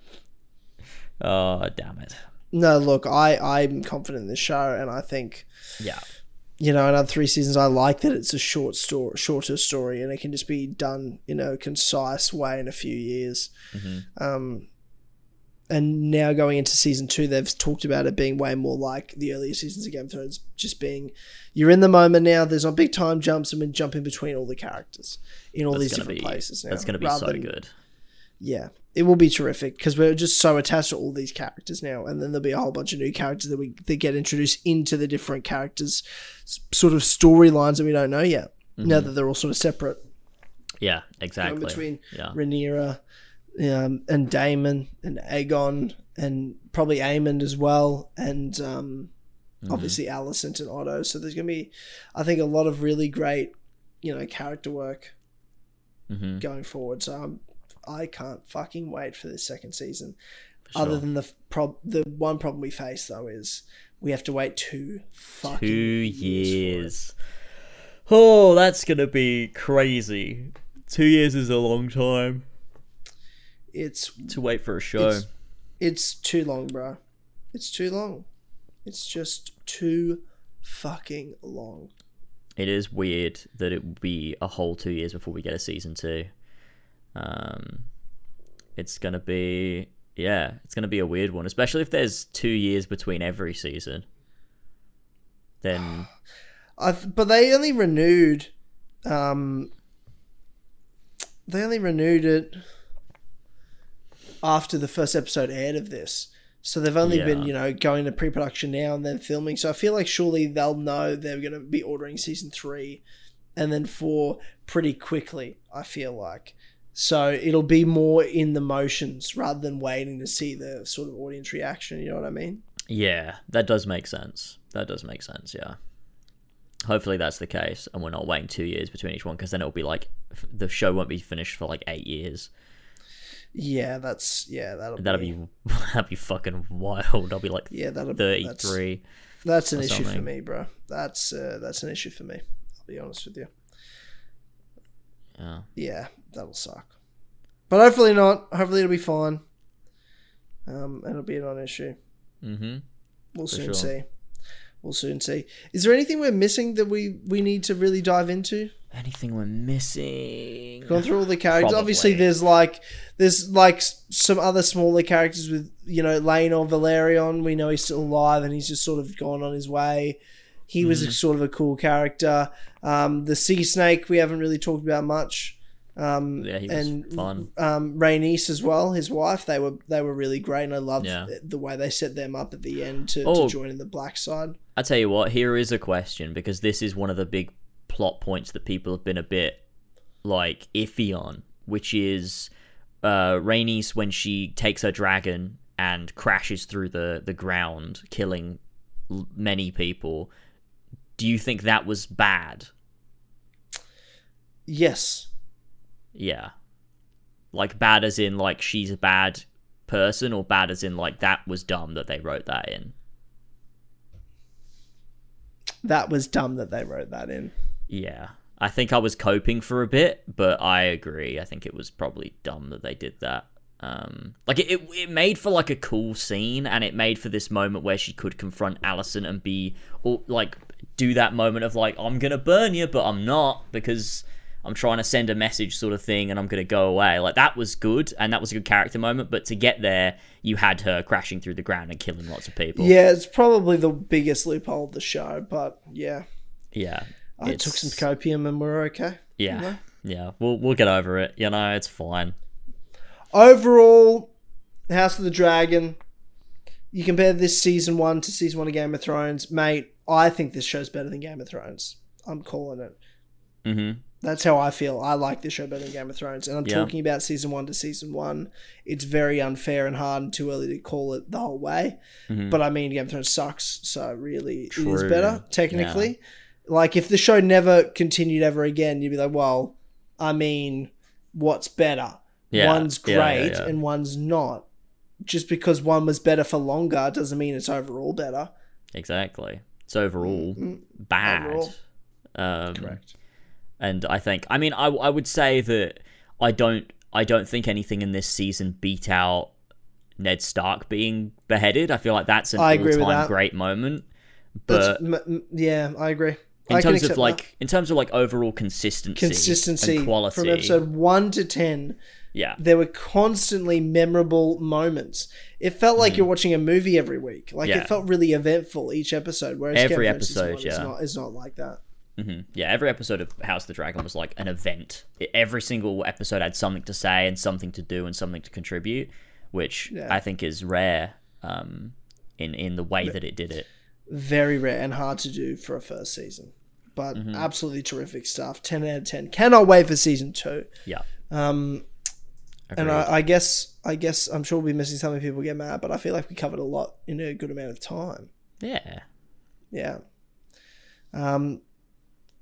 Oh damn it! No, look, I I'm confident in this show, and I think Yeah, you know, another three seasons. I like that it's a short story, shorter story, and it can just be done in a concise way in a few years. Um, and now going into season two, they've talked about it being way more like the earlier seasons of Game of Thrones, just being you're in the moment now. There's not big time jumps and we jump in between all the characters in all That's these different be places. Now, that's gonna be so than- good. Yeah, it will be terrific because we're just so attached to all these characters now, and then there'll be a whole bunch of new characters that we that get introduced into the different characters, sort of storylines that we don't know yet. Now mm-hmm. that they're all sort of separate Yeah, going exactly. between yeah. Rhaenyra um, and Daemon and Aegon and probably Aemond as well, and um, Mm-hmm. obviously Alicent and Otto. So there's going to be, I think, a lot of really great, you know, character work hmm going forward. So I'm, I can't fucking wait for this second season. For Other than the prob- the one problem we face though is we have to wait two fucking Two years. years. Oh, that's gonna be crazy. Two years is a long time It's to wait for a show. It's- it's too long, bro. It's too long. It's just too fucking long. it is weird that it would be a whole two years before we get a season two. Um, it's gonna be yeah, it's gonna be a weird one, especially if there's two years between every season. Then I but they only renewed um they only renewed it after the first episode aired of this. So they've only been, you know, going to pre-production now and then filming. So I feel like surely they'll know they're going to be ordering season 3 and then 4 pretty quickly, I feel like. So it'll be more in the motions rather than waiting to see the sort of audience reaction, you know what I mean? yeah, that does make sense. That does make sense. Yeah. Hopefully that's the case, and we're not waiting two years between each one, because then it'll be like the show won't be finished for like eight years. Yeah, that's yeah, that'll that'll be that'll be fucking wild. I'll be like yeah, that'll thirty That's, that's an issue for me, bro. That's uh, that's an issue for me. I'll be honest with you. Yeah. Yeah, that'll suck. But hopefully not. Hopefully it'll be fine. Um, and it'll be a non-issue. Mm-hmm. We'll For soon sure. see. We'll soon see. Is there anything we're missing that we we need to really dive into? Anything we're missing? Gone through all the characters. Obviously, there's like there's like some other smaller characters with you know Laenor Velaryon. We know he's still alive and he's just sort of gone on his way. He was a, sort of a cool character. Um, the sea snake we haven't really talked about much. Um, Yeah, he was and fun. um, as well, his wife. They were they were really great, and I loved Yeah. the way they set them up at the end to, Oh. to join in the black side. I tell you what, here is a question because this is one of the big plot points that people have been a bit like iffy on, which is uh Rhaenys when she takes her dragon and crashes through the the ground, killing l- many people. Do you think that was bad? Yes, Yeah. Like bad as in like she's a bad person or bad as in like that was dumb that they wrote that in. that was dumb that they wrote that in. Yeah. I think I was coping for a bit, but I agree. I think it was probably dumb that they did that. Um, like it, it, it made for like a cool scene, and it made for this moment where she could confront Alicent and be, or like, do that moment of like, I'm gonna burn you, but I'm not because I'm trying to send a message, sort of thing, and I'm gonna go away. Like that was good, and that was a good character moment. But to get there, you had her crashing through the ground and killing lots of people. Yeah, it's probably the biggest loophole of the show, but yeah, yeah. I took some copium and we're okay. Yeah, know? yeah. We'll we'll get over it. You know, it's fine. Overall, House of the Dragon. You compare this season one to season one of Game of Thrones, mate. I think this show's better than Game of Thrones. I'm calling it. Mm-hmm. That's how I feel. I like this show better than Game of Thrones. And I'm Yeah. talking about season one to season one. It's very unfair and hard and too early to call it the whole way. Mhm. But I mean, Game of Thrones sucks. So really, it is better, technically. Like, if the show never continued ever again, you'd be like, well, I mean, what's better? Yeah, One's yeah, yeah, great yeah. and one's not. Just because one was better for longer doesn't mean it's overall better. Exactly. It's overall bad. Mm-hmm. Overall. Um, Correct. And I think, I mean, I, I would say that I don't, I don't think anything in this season beat out Ned Stark being beheaded. I feel like that's an I agree all-time that. great moment. but m- m- yeah, I agree. In I terms of like that. in terms of like overall consistency, consistency and quality, from episode one to ten, yeah, there were constantly memorable moments. It felt like you're watching a movie every week. Like Mm. Yeah. it felt really eventful each episode. Whereas Every episode, one yeah. not, is not like that. hmm yeah. Every episode of House of the Dragon was like an event. Every single episode had something to say and something to do and something to contribute, which Yeah. I think is rare um, in in the way that it did it. Very rare and hard to do for a first season, but Mm-hmm. absolutely terrific stuff. Ten out of ten. Cannot wait for season two. Yeah, Um, and I, I guess I guess I'm sure we'll be missing something. People get mad, but I feel like we covered a lot in a good amount of time. yeah. Yeah. Um,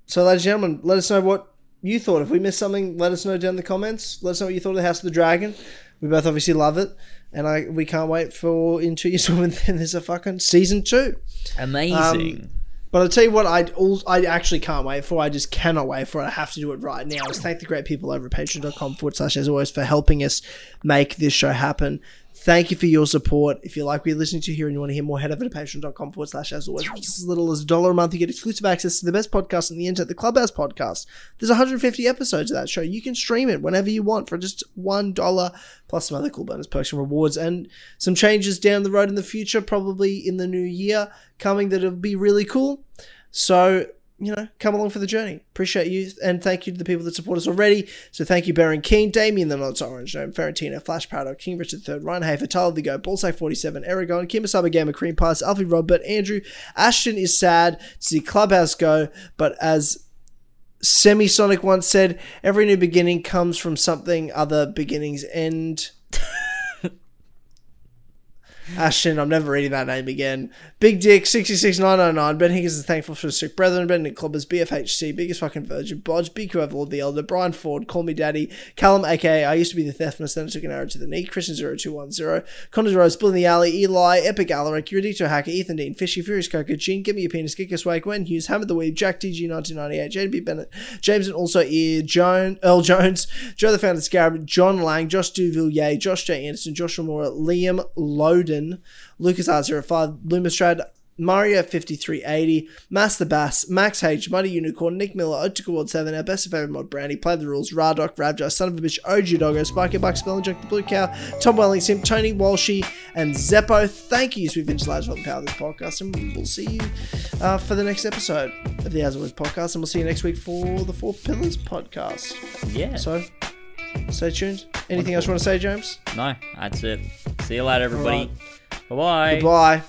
so, ladies and gentlemen, let us know what you thought. If we missed something, let us know down in the comments. Let us know what you thought of the House of the Dragon. We both obviously love it, and I we can't wait for in two years when then there's a fucking season two. Amazing. Um, but I'll tell you what, I all I actually can't wait for. I just cannot wait for it. I have to do it right now. Is thank the great people over at patreon.com forward slash as always for helping us make this show happen. Thank you for your support. If you like what you're listening to here and you want to hear more, head over to patreon.com forward slash as always. Just as little as a dollar a month, you get exclusive access to the best podcast on the internet, the Clubhouse podcast. There's 150 episodes of that show. You can stream it whenever you want for just $1 plus some other cool bonus perks and rewards and some changes down the road in the future, probably in the new year coming that'll be really cool. So, you know, come along for the journey. Appreciate you and thank you to the people that support us already. So thank you, Baron King, Damien the Not So Orange Gnome, Ferentino, Flash Paradox, King Richard III, Ryan Hafer, Tyler the Go, Ballsack47, Aragon, Kimasaba Gamer, Cream Pies, Alfie Robert, Andrew. Ashton is sad to see Clubhouse go, but as Semisonic once said, every new beginning comes from something other beginnings end. Ah, Ashton, I'm never reading that name again. Big Dick, 66909. Ben Higgins is thankful for the sick brethren. Ben Nick Clubbers, BFHC, Biggest Fucking Virgin, Bodge, BQF Lord the Elder, Brian Ford, Call Me Daddy, Callum, aka I used to be the Theftness, then I took an arrow to the knee, Christian0210, Connors Rose, Bill in the Alley, Eli, Epic Alaric, Eurodicto Hacker, Ethan Dean, Fishy, Furious Coco, Gene, Give Me a Penis, Kick Us Way, Gwen Hughes, Hammer the Weave, Jack TG1998, JB Bennett, James and also Ear, Joan, Earl Jones, Joe the Founder Scarab, John Lang, Josh Duvillier, Josh J. Anderson, Joshua Moore, Liam Loden, Lucas R05, Lumistrad, Mario 5380, Master Bass, Max H, Muddy Unicorn, Nick Miller, Otika World 7, our best of favorite mod Brandy, Play the Rules, Radok, Ravja, Son of a Bitch, OG Doggo, Spiker Buck, Spelling Jack the Blue Cow, Tom Welling, Sim, Tony Walshy, and Zeppo. Thank you, Sweet Vintage Lads, for the power of this podcast, and we'll see you uh, for the next episode of the As Always podcast, and we'll see you next week for the Four Pillars podcast. Yeah. So, stay tuned. Anything else you want to say, James? no, that's it. See you later, everybody. Bye bye. Goodbye.